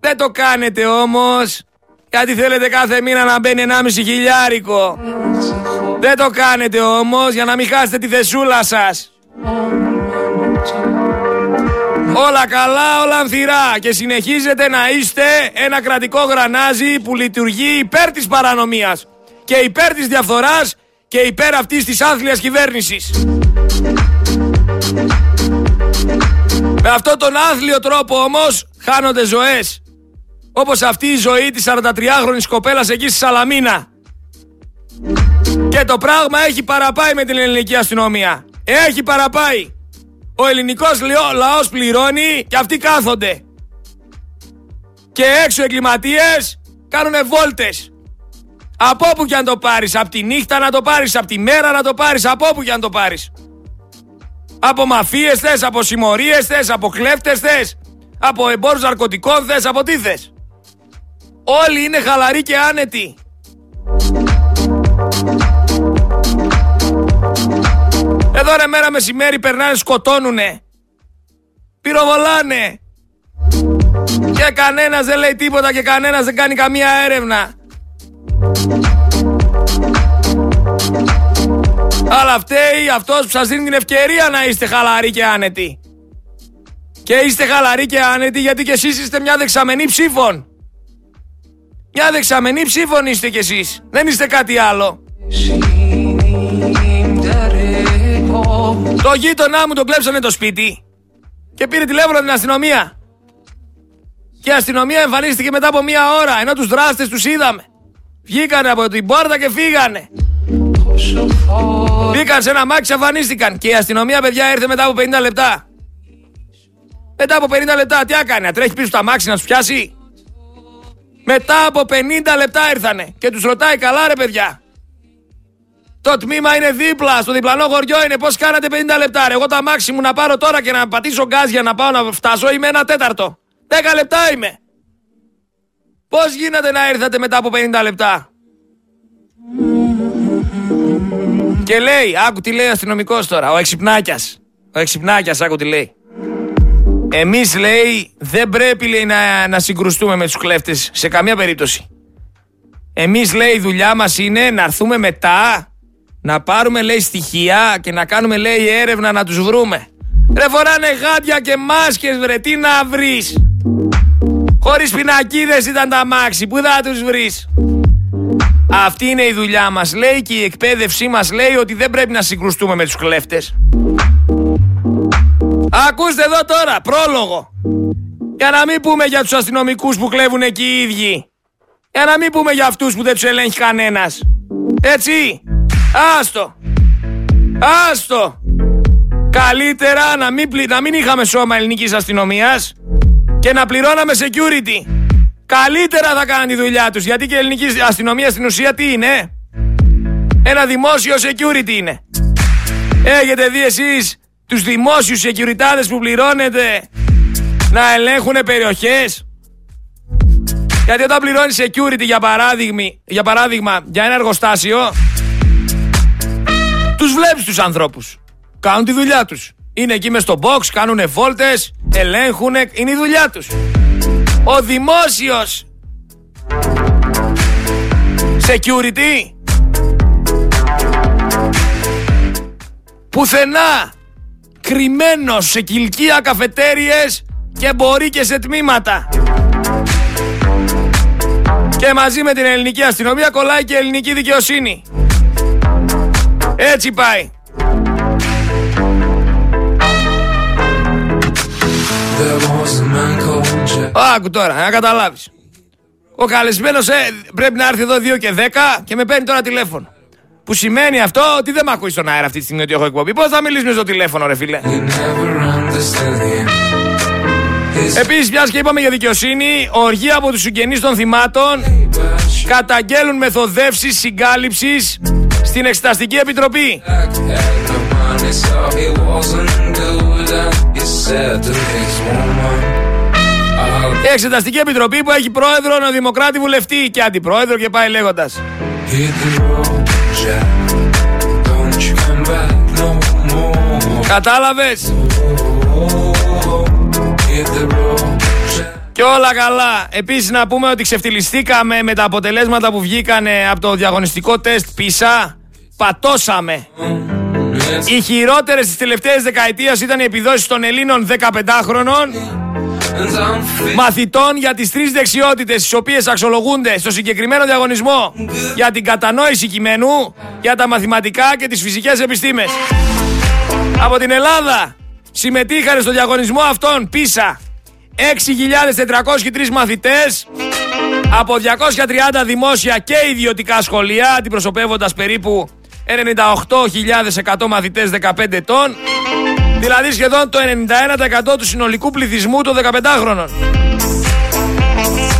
Δεν το κάνετε όμως γιατί θέλετε κάθε μήνα να μπαίνει 1,5 χιλιάρικο. Δεν το κάνετε όμως για να μην χάσετε τη θεσούλα σας. Όλα καλά, όλα ανθυρά και συνεχίζετε να είστε ένα κρατικό γρανάζι που λειτουργεί υπέρ της παρανομίας και υπέρ της διαφθοράς και υπέρ αυτής της άθλιας κυβέρνησης. Με αυτόν τον άθλιο τρόπο όμως χάνονται ζωές. Όπως αυτή η ζωή της 43χρονης κοπέλας εκεί στη Σαλαμίνα. Και το πράγμα έχει παραπάει με την ελληνική αστυνομία. Έχει παραπάει. Ο ελληνικός λαός πληρώνει και αυτοί κάθονται. Και έξω εγκληματίες κάνουνε βόλτες. Από όπου και αν το πάρεις, από τη νύχτα να το πάρεις, από τη μέρα να το πάρεις, από όπου και αν το πάρεις. Από μαφίες θες, από συμμορίες θες, από κλέφτες θες, από εμπόρους ναρκωτικών θες, από τι θες. Όλοι είναι χαλαροί και άνετοι. Εδώ ρε μέρα μεσημέρι περνάνε σκοτώνουνε. Πυροβολάνε. Και κανένας δεν λέει τίποτα και κανένας δεν κάνει καμία έρευνα. Αλλά φταίει αυτός που σας δίνει την ευκαιρία να είστε χαλαροί και άνετοι. Και είστε χαλαροί και άνετοι γιατί και εσείς είστε μια δεξαμενή ψήφων. Μια δεξαμενή ψήφων είστε κι εσείς. Δεν είστε κάτι άλλο. Το γείτονά μου τον κλέψανε το σπίτι και πήρε τηλέφωνο την αστυνομία. Και η αστυνομία εμφανίστηκε μετά από μία ώρα ενώ τους δράστες τους είδαμε. Βγήκανε από την πόρτα και φύγανε. Μπήκαν σε ένα μάξι, εμφανίστηκαν. Και η αστυνομία, παιδιά, ήρθε μετά από 50 λεπτά. Μετά από 50 λεπτά, τι έκανε, να τρέχει πίσω στα μάξι να τους πιάσει. Μετά από 50 λεπτά ήρθανε και τους ρωτάει καλά ρε παιδιά. Το τμήμα είναι δίπλα, στο διπλανό χωριό είναι. Πώς κάνατε 50 λεπτά, ρε; Εγώ τα μάξι μου να πάρω τώρα και να πατήσω γκάζ για να πάω να φτάσω είμαι ένα τέταρτο. 10 λεπτά είμαι. Πώς γίνατε να ήρθατε μετά από 50 λεπτά; Και λέει, άκου τι λέει ο αστυνομικός τώρα, ο εξυπνάκιας. Ο εξυπνάκιας, άκου τι λέει. Εμείς λέει, δεν πρέπει λέει, να, να συγκρουστούμε με τους κλέφτες σε καμία περίπτωση. Εμείς λέει, η δουλειά μας είναι να έρθουμε μετά να πάρουμε λέει στοιχεία και να κάνουμε λέει έρευνα να τους βρούμε. Ρε φοράνε γάντια και μάσκες βρε, τι να βρεις. Χωρίς πινακίδες ήταν τα μάξι, πού θα τους βρεις. Αυτή είναι η δουλειά μας λέει και η εκπαίδευσή μας λέει ότι δεν πρέπει να συγκρουστούμε με τους κλέφτες. Ακούστε εδώ τώρα, πρόλογο. Για να μην πούμε για τους αστυνομικούς που κλέβουν εκεί οι ίδιοι. Για να μην πούμε για αυτούς που δεν τους ελέγχει κανένας. Έτσι. Άστο. Άστο. Καλύτερα να μην, πλη... να μην είχαμε σώμα ελληνικής αστυνομίας και να πληρώναμε security. Καλύτερα θα κάνουν τη δουλειά τους γιατί και η ελληνική αστυνομία στην ουσία τι είναι; Ένα δημόσιο security είναι. Έχετε δει εσείς τους δημόσιους securityάδες που πληρώνετε να ελέγχουν περιοχές; Γιατί όταν πληρώνεις security για παράδειγμα, για παράδειγμα για ένα εργοστάσιο τους βλέπεις τους ανθρώπους. Κάνουν τη δουλειά τους. Είναι εκεί μες στο box, κάνουν βόλτες, ελέγχουν, είναι η δουλειά τους. Ο δημόσιος security πουθενά κρυμμένος σε κυλκία καφετέριες και μπορεί και σε τμήματα. Και μαζί με την ελληνική αστυνομία κολλάει και η ελληνική δικαιοσύνη. Έτσι πάει. Άκου τώρα, να καταλάβεις. Ο καλεσμένος ε, πρέπει να έρθει εδώ 2 και 10 και με παίρνει τώρα τηλέφωνο. Που σημαίνει αυτό ότι δεν με ακούει στον αέρα αυτή τη στιγμή ότι έχω εκπομπή. Πώς θα μιλήσουμε στο τηλέφωνο ρε φίλε; Επίσης, μιας και είπαμε για δικαιοσύνη, οργή από τους συγγενείς των θυμάτων καταγγέλουν μεθοδεύσεις συγκάλυψης στην Εξεταστική Επιτροπή. Η Εξεταστική Επιτροπή που έχει πρόεδρο ο Δημοκράτη Βουλευτή και αντιπρόεδρο και πάει λέγοντας. Κατάλαβες; Και όλα καλά. Επίσης να πούμε ότι ξεφτυλιστήκαμε με τα αποτελέσματα που βγήκανε από το διαγωνιστικό τεστ πίσα. Πατώσαμε. Οι χειρότερες τις τελευταίες δεκαετίες ήταν οι επιδόσεις των Ελλήνων 15χρονων μαθητών για τις τρεις δεξιότητες τις οποίες αξιολογούνται στο συγκεκριμένο διαγωνισμό για την κατανόηση κειμένου, για τα μαθηματικά και τις φυσικές επιστήμες. Από την Ελλάδα συμμετείχαν στο διαγωνισμό αυτόν πίσα 6.403 μαθητές από 230 δημόσια και ιδιωτικά σχολεία αντιπροσωπεύοντας περίπου 98.100 μαθητές 15 ετών δηλαδή σχεδόν το 91% του συνολικού πληθυσμού των 15χρονων.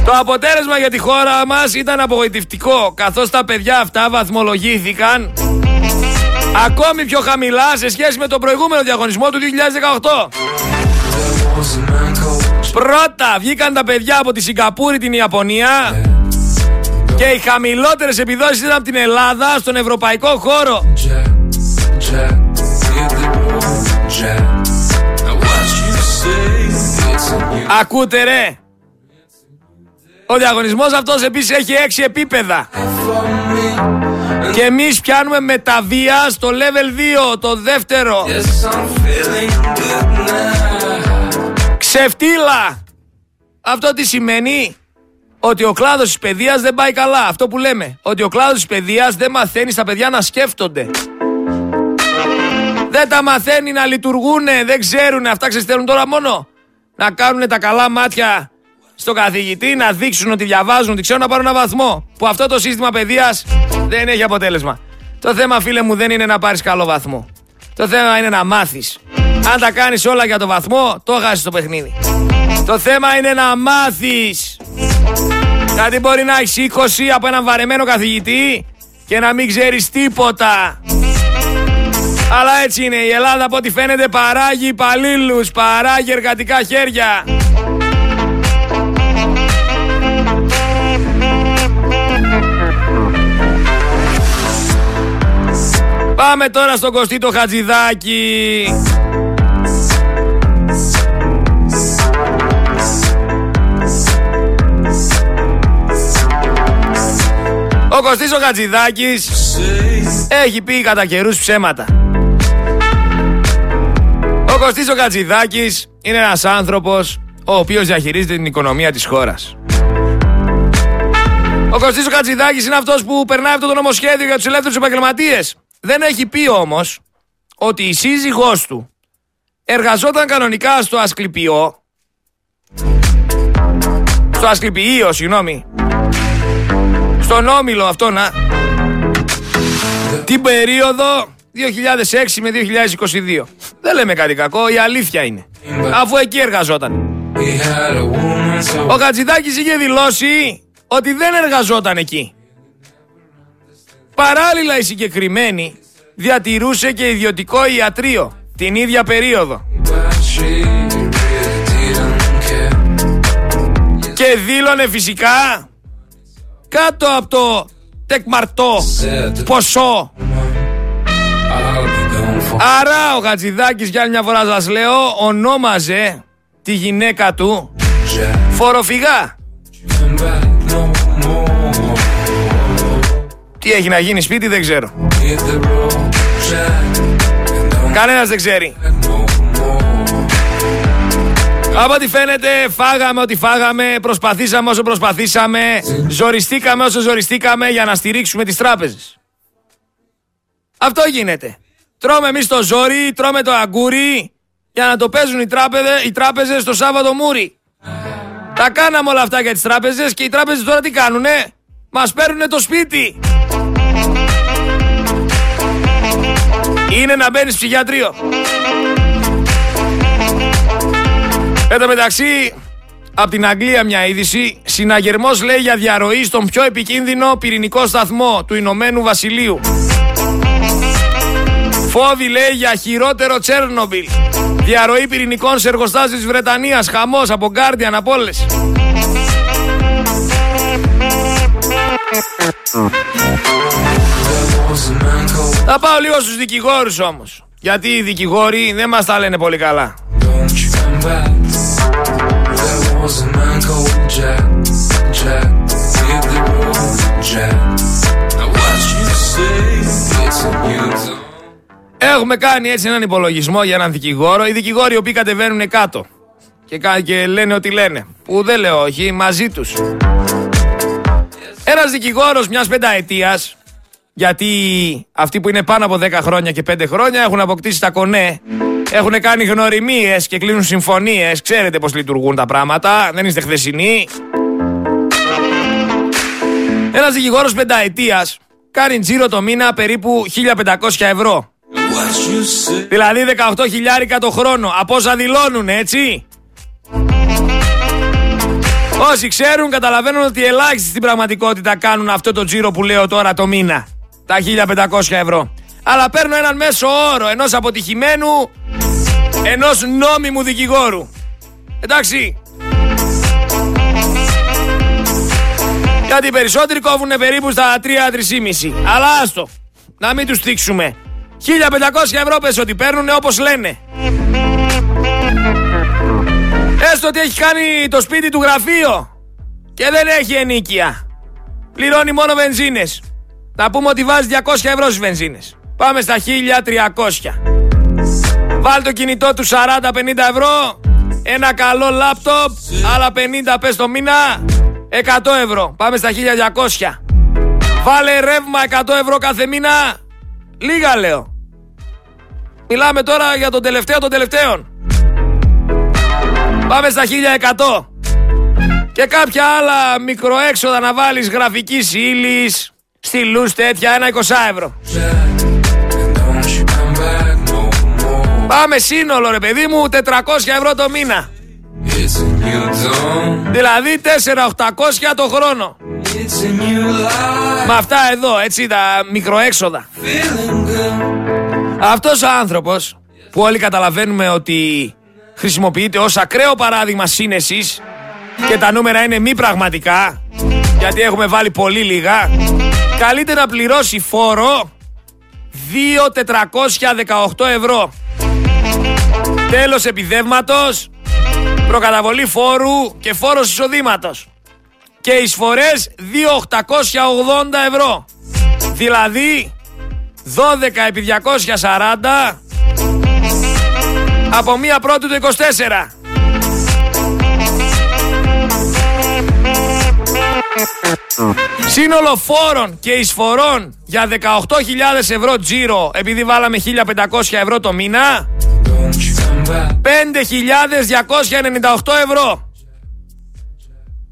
Το αποτέλεσμα για τη χώρα μας ήταν απογοητευτικό καθώς τα παιδιά αυτά βαθμολογήθηκαν ακόμη πιο χαμηλά σε σχέση με τον προηγούμενο διαγωνισμό του 2018. Πρώτα βγήκαν τα παιδιά από τη Σιγκαπούρη, την Ιαπωνία. Και οι χαμηλότερες επιδόσεις ήταν από την Ελλάδα στον ευρωπαϊκό χώρο. Ακούτε ρε. Ο διαγωνισμός αυτός επίσης έχει έξι επίπεδα. Και εμείς πιάνουμε με τα βία στο level 2 Το δεύτερο Ξεφτύλα Αυτό τι σημαίνει; Ότι ο κλάδος της παιδείας δεν πάει καλά. Αυτό που λέμε. Ότι ο κλάδος της παιδείας δεν μαθαίνει στα παιδιά να σκέφτονται. Δεν τα μαθαίνει να λειτουργούν, δεν ξέρουν. Αυτά ξεστέλνουν τώρα μόνο. Να κάνουν τα καλά μάτια στον καθηγητή, να δείξουν ότι διαβάζουν, ότι ξέρουν να πάρουν ένα βαθμό. Που αυτό το σύστημα παιδείας δεν έχει αποτέλεσμα. Το θέμα, φίλε μου, δεν είναι να πάρεις καλό βαθμό. Το θέμα είναι να μάθεις. Αν τα κάνεις όλα για το βαθμό, το χάσει το παιχνίδι. Το θέμα είναι να μάθεις. Γιατί μπορεί να έχεις 20 από έναν βαρεμένο καθηγητή και να μην ξέρεις τίποτα. Αλλά έτσι είναι. Η Ελλάδα από ό,τι φαίνεται παράγει υπαλλήλους, παράγει εργατικά χέρια. Πάμε τώρα στον Κωστή το Χατζηδάκι. Ο Κωστής ο Χατζηδάκης έχει πει κατά καιρούς ψέματα. Ο Κωστής ο Κατζηδάκης είναι ένας άνθρωπος ο οποίος διαχειρίζεται την οικονομία της χώρας. Ο Κωστής ο Κατζηδάκης είναι αυτός που περνάει αυτό το νομοσχέδιο για τους ελεύθερους επαγγελματίες. Δεν έχει πει όμως ότι η σύζυγός του εργαζόταν κανονικά στο Ασκληπιό στο Ασκληπιείο, συγγνώμη στον Όμιλο αυτό να την περίοδο 2006 με 2022. Δεν λέμε κάτι κακό, η αλήθεια είναι. Αφού εκεί εργαζόταν. Ο Χατζηδάκης είχε δηλώσει ότι δεν εργαζόταν εκεί. Παράλληλα η συγκεκριμένη διατηρούσε και ιδιωτικό ιατρείο την ίδια περίοδο. Και δήλωνε φυσικά κάτω από το τεκμαρτό ποσό Άρα ο Χατζηδάκης για άλλη μια φορά σας λέω ονόμαζε τη γυναίκα του φοροφυγά. Τι έχει να γίνει σπίτι δεν ξέρω. Κανένας δεν ξέρει. Από ό,τι φαίνεται φάγαμε ό,τι φάγαμε, προσπαθήσαμε όσο προσπαθήσαμε, ζοριστήκαμε όσο ζοριστήκαμε για να στηρίξουμε τις τράπεζες. Αυτό γίνεται. Τρώμε εμείς το ζόρι, τρώμε το αγκούρι για να το παίζουν οι, τράπεζε, οι τράπεζες το Σάββατο Μούρι. Τα κάναμε όλα αυτά για τις τράπεζες και οι τράπεζες τώρα τι κάνουνε; Μας παίρνουνε το σπίτι. Είναι να μπαίνεις ψυχιατρίο. Εν τω μεταξύ, από την Αγγλία μια είδηση. Συναγερμός λέει για διαρροή στον πιο επικίνδυνο πυρηνικό σταθμό του Ηνωμένου Βασιλείου. Φόβη λέει για χειρότερο Τσέρνομπιλ. Διαρροή πυρηνικών σε εργοστάσιο της Βρετανίας. Χαμός από Guardian, από όλες. Θα πάω λίγο στους δικηγόρους όμως. Γιατί οι δικηγόροι δεν μας τα λένε πολύ καλά. Έχουμε κάνει έτσι έναν υπολογισμό για έναν δικηγόρο. Οι δικηγόροι οι οποίοι κατεβαίνουν κάτω και, και λένε ότι λένε. Που δεν λέω όχι, μαζί τους. Ένας δικηγόρος μιας πενταετίας, γιατί αυτοί που είναι πάνω από 10 χρόνια και 5 χρόνια έχουν αποκτήσει τα κονέ, έχουν κάνει γνωριμίες και κλείνουν συμφωνίες, ξέρετε πώς λειτουργούν τα πράγματα, δεν είστε χθεσινοί. Ένας δικηγόρος πενταετίας κάνει τζίρο το μήνα περίπου 1500 ευρώ. Δηλαδή 18 χιλιάρικα το χρόνο. Από όσα δηλώνουν, έτσι. Όσοι ξέρουν καταλαβαίνουν ότι ελάχιστοι στην πραγματικότητα κάνουν αυτό το τζίρο που λέω τώρα το μήνα. Τα 1500 ευρώ. Αλλά παίρνω έναν μέσο όρο ενός αποτυχημένου, ενός νόμιμου δικηγόρου. Εντάξει. Γιατί οι περισσότεροι κόβουν περίπου στα 3-3,5. Αλλά άστο. Να μην τους θίξουμε. 1500 ευρώ πες ότι παίρνουν όπως λένε. Έστω ότι έχει κάνει το σπίτι του γραφείο και δεν έχει ενίκεια. Πληρώνει μόνο βενζίνες. Να πούμε ότι βάζει 200 ευρώ στις βενζίνες. Πάμε στα 1300. Βάλ το κινητό του 40-50 ευρώ. Ένα καλό λάπτοπ. Άλλα 50 πες το μήνα. 100 ευρώ. Πάμε στα 1200. Βάλε ρεύμα 100 ευρώ κάθε μήνα. Λίγα λέω. Μιλάμε τώρα για τον τελευταίο των τελευταίων. Πάμε στα 1100. Και κάποια άλλα μικροέξοδα να βάλεις γραφικής ύλης, στυλούς τέτοια, ένα 20 ευρώ. Πάμε σύνολο ρε παιδί μου, 400 ευρώ το μήνα. Δηλαδή 4-800 το χρόνο. Με αυτά εδώ, έτσι τα μικροέξοδα. Αυτός ο άνθρωπος που όλοι καταλαβαίνουμε ότι χρησιμοποιείται ως ακραίο παράδειγμα σύνεσης και τα νούμερα είναι μη πραγματικά γιατί έχουμε βάλει πολύ λίγα καλείται να πληρώσει φόρο 2.418 ευρώ. Τέλος επιδεύματος προκαταβολή φόρου και φόρος εισοδήματος. Και εισφορές 2.880 ευρώ. Δηλαδή 12 επί 240 από μία πρώτη του 24. Σύνολο φόρων και εισφορών για 18.000 ευρώ τζίρο επειδή βάλαμε 1.500 ευρώ το μήνα 5.298 ευρώ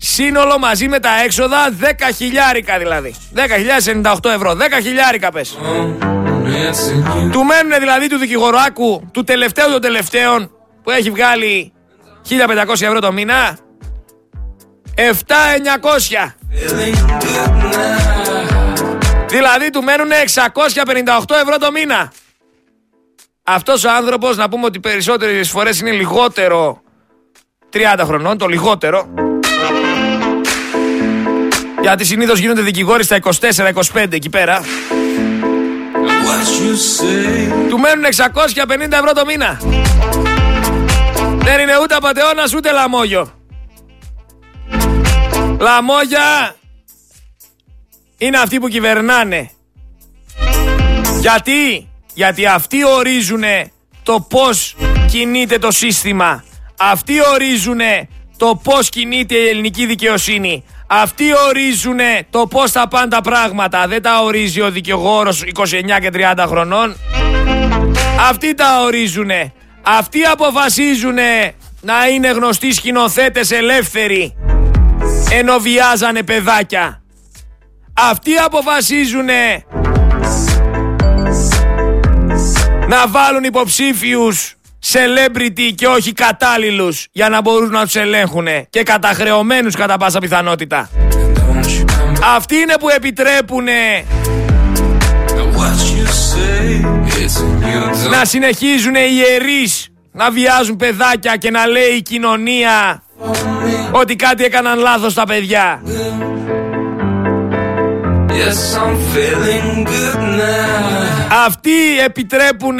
Σύνολο μαζί με τα έξοδα 10 χιλιάρικα δηλαδή. 10.098 ευρώ. 10 χιλιάρικα πες. Του μένουν δηλαδή του δικηγοράκου Του τελευταίου των τελευταίων Που έχει βγάλει 1.500 ευρώ το μήνα. 7.900 Δηλαδή του μένουν 658 ευρώ το μήνα. Αυτός ο άνθρωπος να πούμε ότι περισσότερες φορές είναι λιγότερο 30 χρονών, το λιγότερο γιατί συνήθως γίνονται δικηγόροι στα 24-25 εκεί πέρα. Του μένουν 650 ευρώ το μήνα. Δεν είναι ούτε απαταιώνας ούτε λαμόγιο. Λαμόγια είναι αυτοί που κυβερνάνε. Γιατί, γιατί αυτοί ορίζουν το πώς κινείται το σύστημα. Αυτοί ορίζουν το πώς κινείται η ελληνική δικαιοσύνη. Αυτοί ορίζουν το πώς θα πάνε τα πράγματα. Δεν τα ορίζει ο δικηγόρος 29 και 30 χρονών. Αυτοί τα ορίζουν. Αυτοί αποφασίζουν να είναι γνωστοί σκηνοθέτες ελεύθεροι. Ενώ βιάζανε παιδάκια. Αυτοί αποφασίζουν να βάλουν υποψήφιους celebrity και όχι κατάλληλους για να μπορούν να τους ελέγχουν και καταχρεωμένους κατά πάσα πιθανότητα. Αυτοί είναι που επιτρέπουν να συνεχίζουν οι ιερείς να βιάζουν παιδάκια και να λέει η κοινωνία ότι κάτι έκαναν λάθος τα παιδιά. Αυτοί επιτρέπουν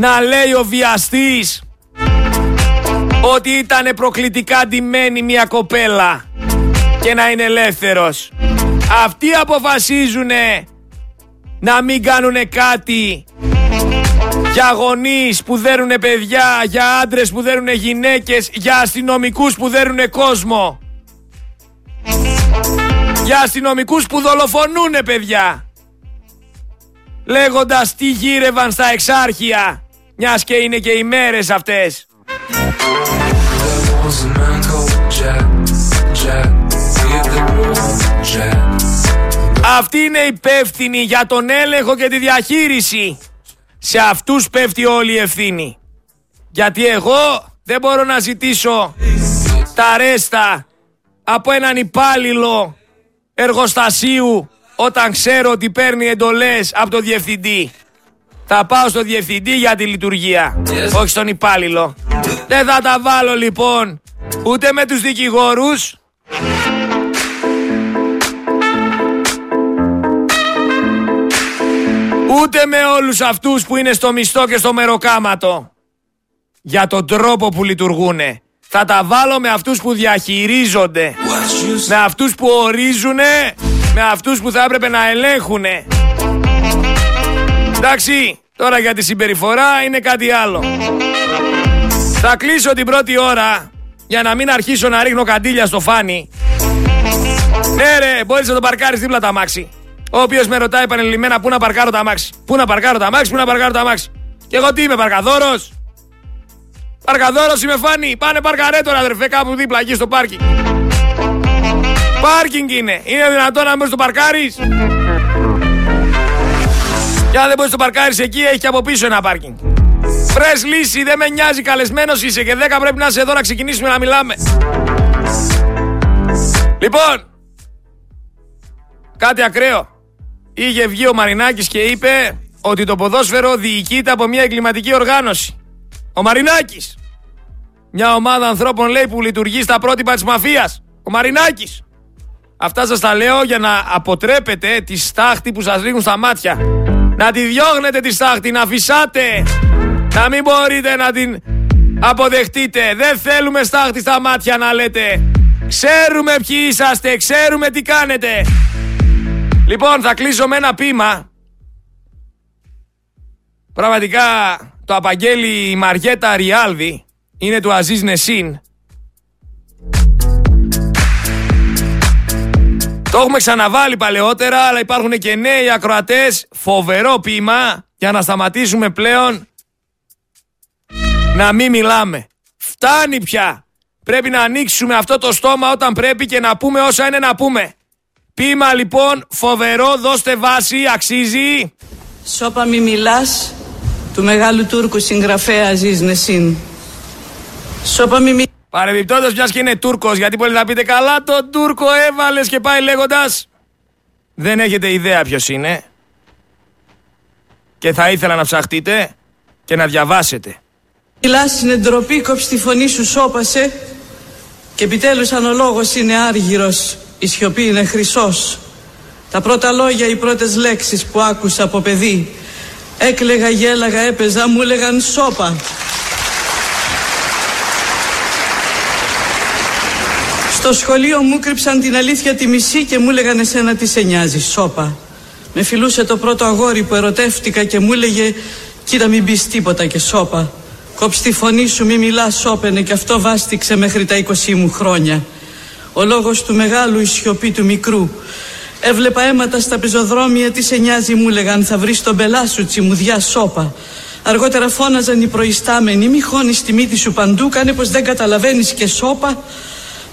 να λέει ο βιαστής ότι ήταν προκλητικά ντυμένη μια κοπέλα και να είναι ελεύθερος. Αυτοί αποφασίζουν να μην κάνουν κάτι για γονείς που δέρουν παιδιά, για άντρες που δέρουν γυναίκες, για αστυνομικούς που δέρουν κόσμο. Για αστυνομικούς που δολοφονούν παιδιά. Λέγοντας τι γύρευαν στα εξάρχεια, μιας και είναι και οι μέρες αυτές. Αυτή είναι υπεύθυνη για τον έλεγχο και τη διαχείριση. Σε αυτούς πέφτει όλη η ευθύνη. Γιατί εγώ δεν μπορώ να ζητήσω τα ρέστα από έναν υπάλληλο εργοστασίου όταν ξέρω ότι παίρνει εντολές από τον διευθυντή. Θα πάω στο διευθυντή για τη λειτουργία, όχι στον υπάλληλο. Δεν θα τα βάλω λοιπόν ούτε με τους δικηγόρους, Ούτε με όλους αυτούς που είναι στο μισθό και στο μεροκάματο. Για τον τρόπο που λειτουργούνε. Θα τα βάλω με αυτούς που διαχειρίζονται. Με αυτούς που ορίζουνε. Με αυτούς που θα έπρεπε να ελέγχουνε. Εντάξει, τώρα για τη συμπεριφορά είναι κάτι άλλο. Θα κλείσω την πρώτη ώρα για να μην αρχίσω να ρίχνω καντήλια στο φάνη. Ναι ρε, μπορείς να το παρκάρεις δίπλα τα μάξι. Ο οποίος με ρωτάει επανελειμμένα πού να παρκάρω τα αμάξι; Πού να παρκάρω τα αμάξι, πού να παρκάρω τα αμάξι; Και εγώ τι είμαι, παρκαδόρος; Παρκαδόρος είμαι φάνη. Πάνε παρκαρέ τώρα, αδερφέ, κάπου δίπλα εκεί στο πάρκινγκ. Πάρκινγκ είναι. Είναι δυνατόν να μπορεί το παρκάρεις; Και αν δεν μπορείς το παρκάρεις εκεί, έχει και από πίσω ένα πάρκινγκ. Φρε λύση, δεν με νοιάζει, καλεσμένος είσαι και 10 πρέπει να είσαι εδώ να ξεκινήσουμε να μιλάμε. Λοιπόν, κάτι ακραίο είχε βγει ο Μαρινάκης και είπε ότι το ποδόσφαιρο διοικείται από μια εγκληματική οργάνωση. Ο Μαρινάκης. Μια ομάδα ανθρώπων λέει που λειτουργεί στα πρότυπα της μαφίας. Ο Μαρινάκης. Αυτά σας τα λέω για να αποτρέπετε τη στάχτη που σας ρίχνουν στα μάτια. Να τη διώχνετε τη στάχτη, να φυσάτε. Να μην μπορείτε να την αποδεχτείτε. Δεν θέλουμε στάχτη στα μάτια να λέτε. Ξέρουμε ποιοι είσαστε, ξέρουμε τι κάνετε. Λοιπόν, θα κλείσω με ένα πείμα. Πραγματικά το απαγγέλει η Μαριέτα Ριάλδη. Είναι του Αζίζ Νεσίν. Το έχουμε ξαναβάλει παλαιότερα, αλλά υπάρχουν και νέοι ακροατές. Φοβερό ποίημα για να σταματήσουμε πλέον να μην μιλάμε. Φτάνει πια. Πρέπει να ανοίξουμε αυτό το στόμα όταν πρέπει και να πούμε όσα είναι να πούμε. Πείμα λοιπόν φοβερό, δώστε βάση, αξίζει. Σώπα μη μιλάς, του μεγάλου Τούρκου συγγραφέα Αζίζ Νεσίν. Σώπα μη μιλάς. Παρεμπιπτόντως μιας και είναι Τούρκος, γιατί πολύ θα πείτε καλά τον Τούρκο έβαλες και πάει λέγοντας. Δεν έχετε ιδέα ποιος είναι. Και θα ήθελα να ψαχτείτε και να διαβάσετε. Μιλάς είναι ντροπή, κόψει τη φωνή σου, σώπασε. Και επιτέλους αν ο λόγος είναι άργυρος η σιωπή είναι χρυσός. Τα πρώτα λόγια, οι πρώτες λέξεις που άκουσα από παιδί Έκλεγα, γέλαγα, έπαιζα, μου έλεγαν σώπα. Στο σχολείο μου κρύψαν την αλήθεια τη μισή και μου έλεγαν εσένα τι σε νοιάζει, σώπα. Με φιλούσε το πρώτο αγόρι που ερωτεύτηκα και μου έλεγε κοίτα μην πεις τίποτα και σώπα. Κόψ τη φωνή σου μη μιλάς σώπαινε και αυτό βάστηξε μέχρι τα 20 μου χρόνια. Ο λόγος του μεγάλου η σιωπή του μικρού. Έβλεπα αίματα στα πεζοδρόμια, τι σε νοιάζει μου λέγαν θα βρεις τον πελά σου τσιμουδιά σώπα. Αργότερα φώναζαν οι προϊστάμενοι, μη χώνεις τη μύτη σου παντού, κάνε πως δεν καταλαβαίνεις και σώπα.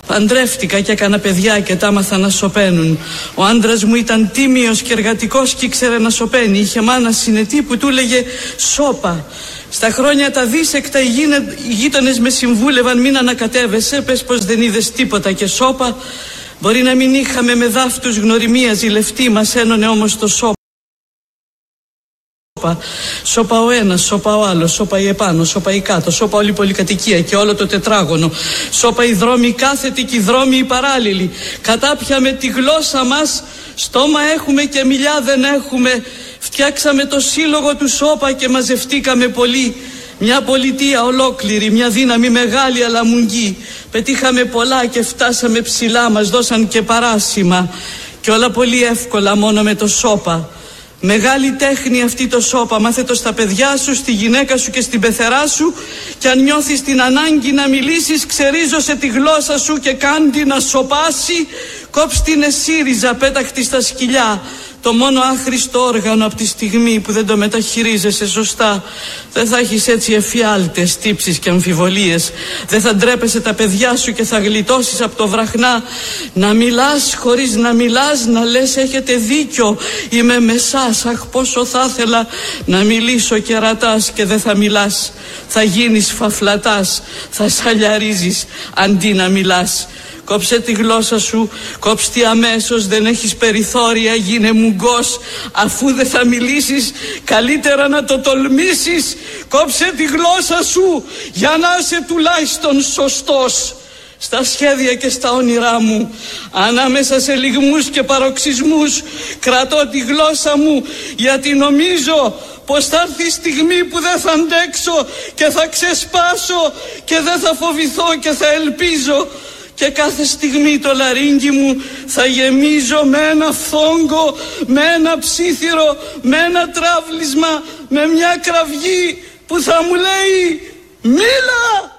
Παντρεύτηκα και έκανα παιδιά και τα άμαθα να σωπαίνουν. Ο άντρας μου ήταν τίμιος και εργατικός και ήξερε να σωπαίνει. Είχε μάνα συνετή που του έλεγε σώπα. Στα χρόνια τα δίσεκτα οι γείτονες με συμβούλευαν μην ανακατεύεσαι, πες πως δεν είδες τίποτα και σώπα. Μπορεί να μην είχαμε με δάφτους γνωριμία ζηλευτή, μας ένωνε όμως το σώπα. Σώπα ο ένας, σώπα ο άλλος, σώπα η επάνω, σώπα η κάτω, σώπα όλη η πολυκατοικία και όλο το τετράγωνο. Σώπα οι δρόμοι κάθετοι και οι δρόμοι οι παράλληλοι. Κατάπια με τη γλώσσα μας, στόμα έχουμε και μιλιά δεν έχουμε. Φτιάξαμε το σύλλογο του σώπα και μαζευτήκαμε πολύ. Μια πολιτεία ολόκληρη, μια δύναμη μεγάλη αλλά μουγγή. Πετύχαμε πολλά και φτάσαμε ψηλά, μας δώσαν και παράσημα. Και όλα πολύ εύκολα μόνο με το σώπα. Μεγάλη τέχνη αυτή το σώπα, μάθε το στα παιδιά σου, στη γυναίκα σου και στην πεθερά σου. Και αν νιώθεις την ανάγκη να μιλήσεις ξερίζωσε τη γλώσσα σου και κάντι να σοπάσει. Κόψ την εσύριζα πέταχτη στα σκυλιά το μόνο άχρηστο όργανο από τη στιγμή που δεν το μεταχειρίζεσαι σωστά. Δεν θα έχεις έτσι εφιάλτες, τύψεις και αμφιβολίες. Δεν θα ντρέπεσαι τα παιδιά σου και θα γλιτώσεις από το βραχνά. Να μιλάς χωρίς να μιλάς, να λες έχετε δίκιο. Είμαι με σας, αχ πόσο θα ήθελα να μιλήσω και ρατάς και δεν θα μιλάς. Θα γίνεις φαφλατάς, θα σαλιαρίζεις αντί να μιλάς. Κόψε τη γλώσσα σου, κόψε τη αμέσως, δεν έχεις περιθώρια, γίνε μουγκός. Αφού δεν θα μιλήσεις, καλύτερα να το τολμήσεις. Κόψε τη γλώσσα σου, για να είσαι τουλάχιστον σωστός. Στα σχέδια και στα όνειρά μου, ανάμεσα σε λιγμούς και παροξισμούς, κρατώ τη γλώσσα μου, γιατί νομίζω πως θα έρθει η στιγμή που δεν θα αντέξω και θα ξεσπάσω και δεν θα φοβηθώ και θα ελπίζω και κάθε στιγμή το λαρίνκι μου θα γεμίζω με ένα φόγκο, με ένα ψήθυρο, με ένα τραύλισμα, με μια κραυγή που θα μου λέει «Μίλα!»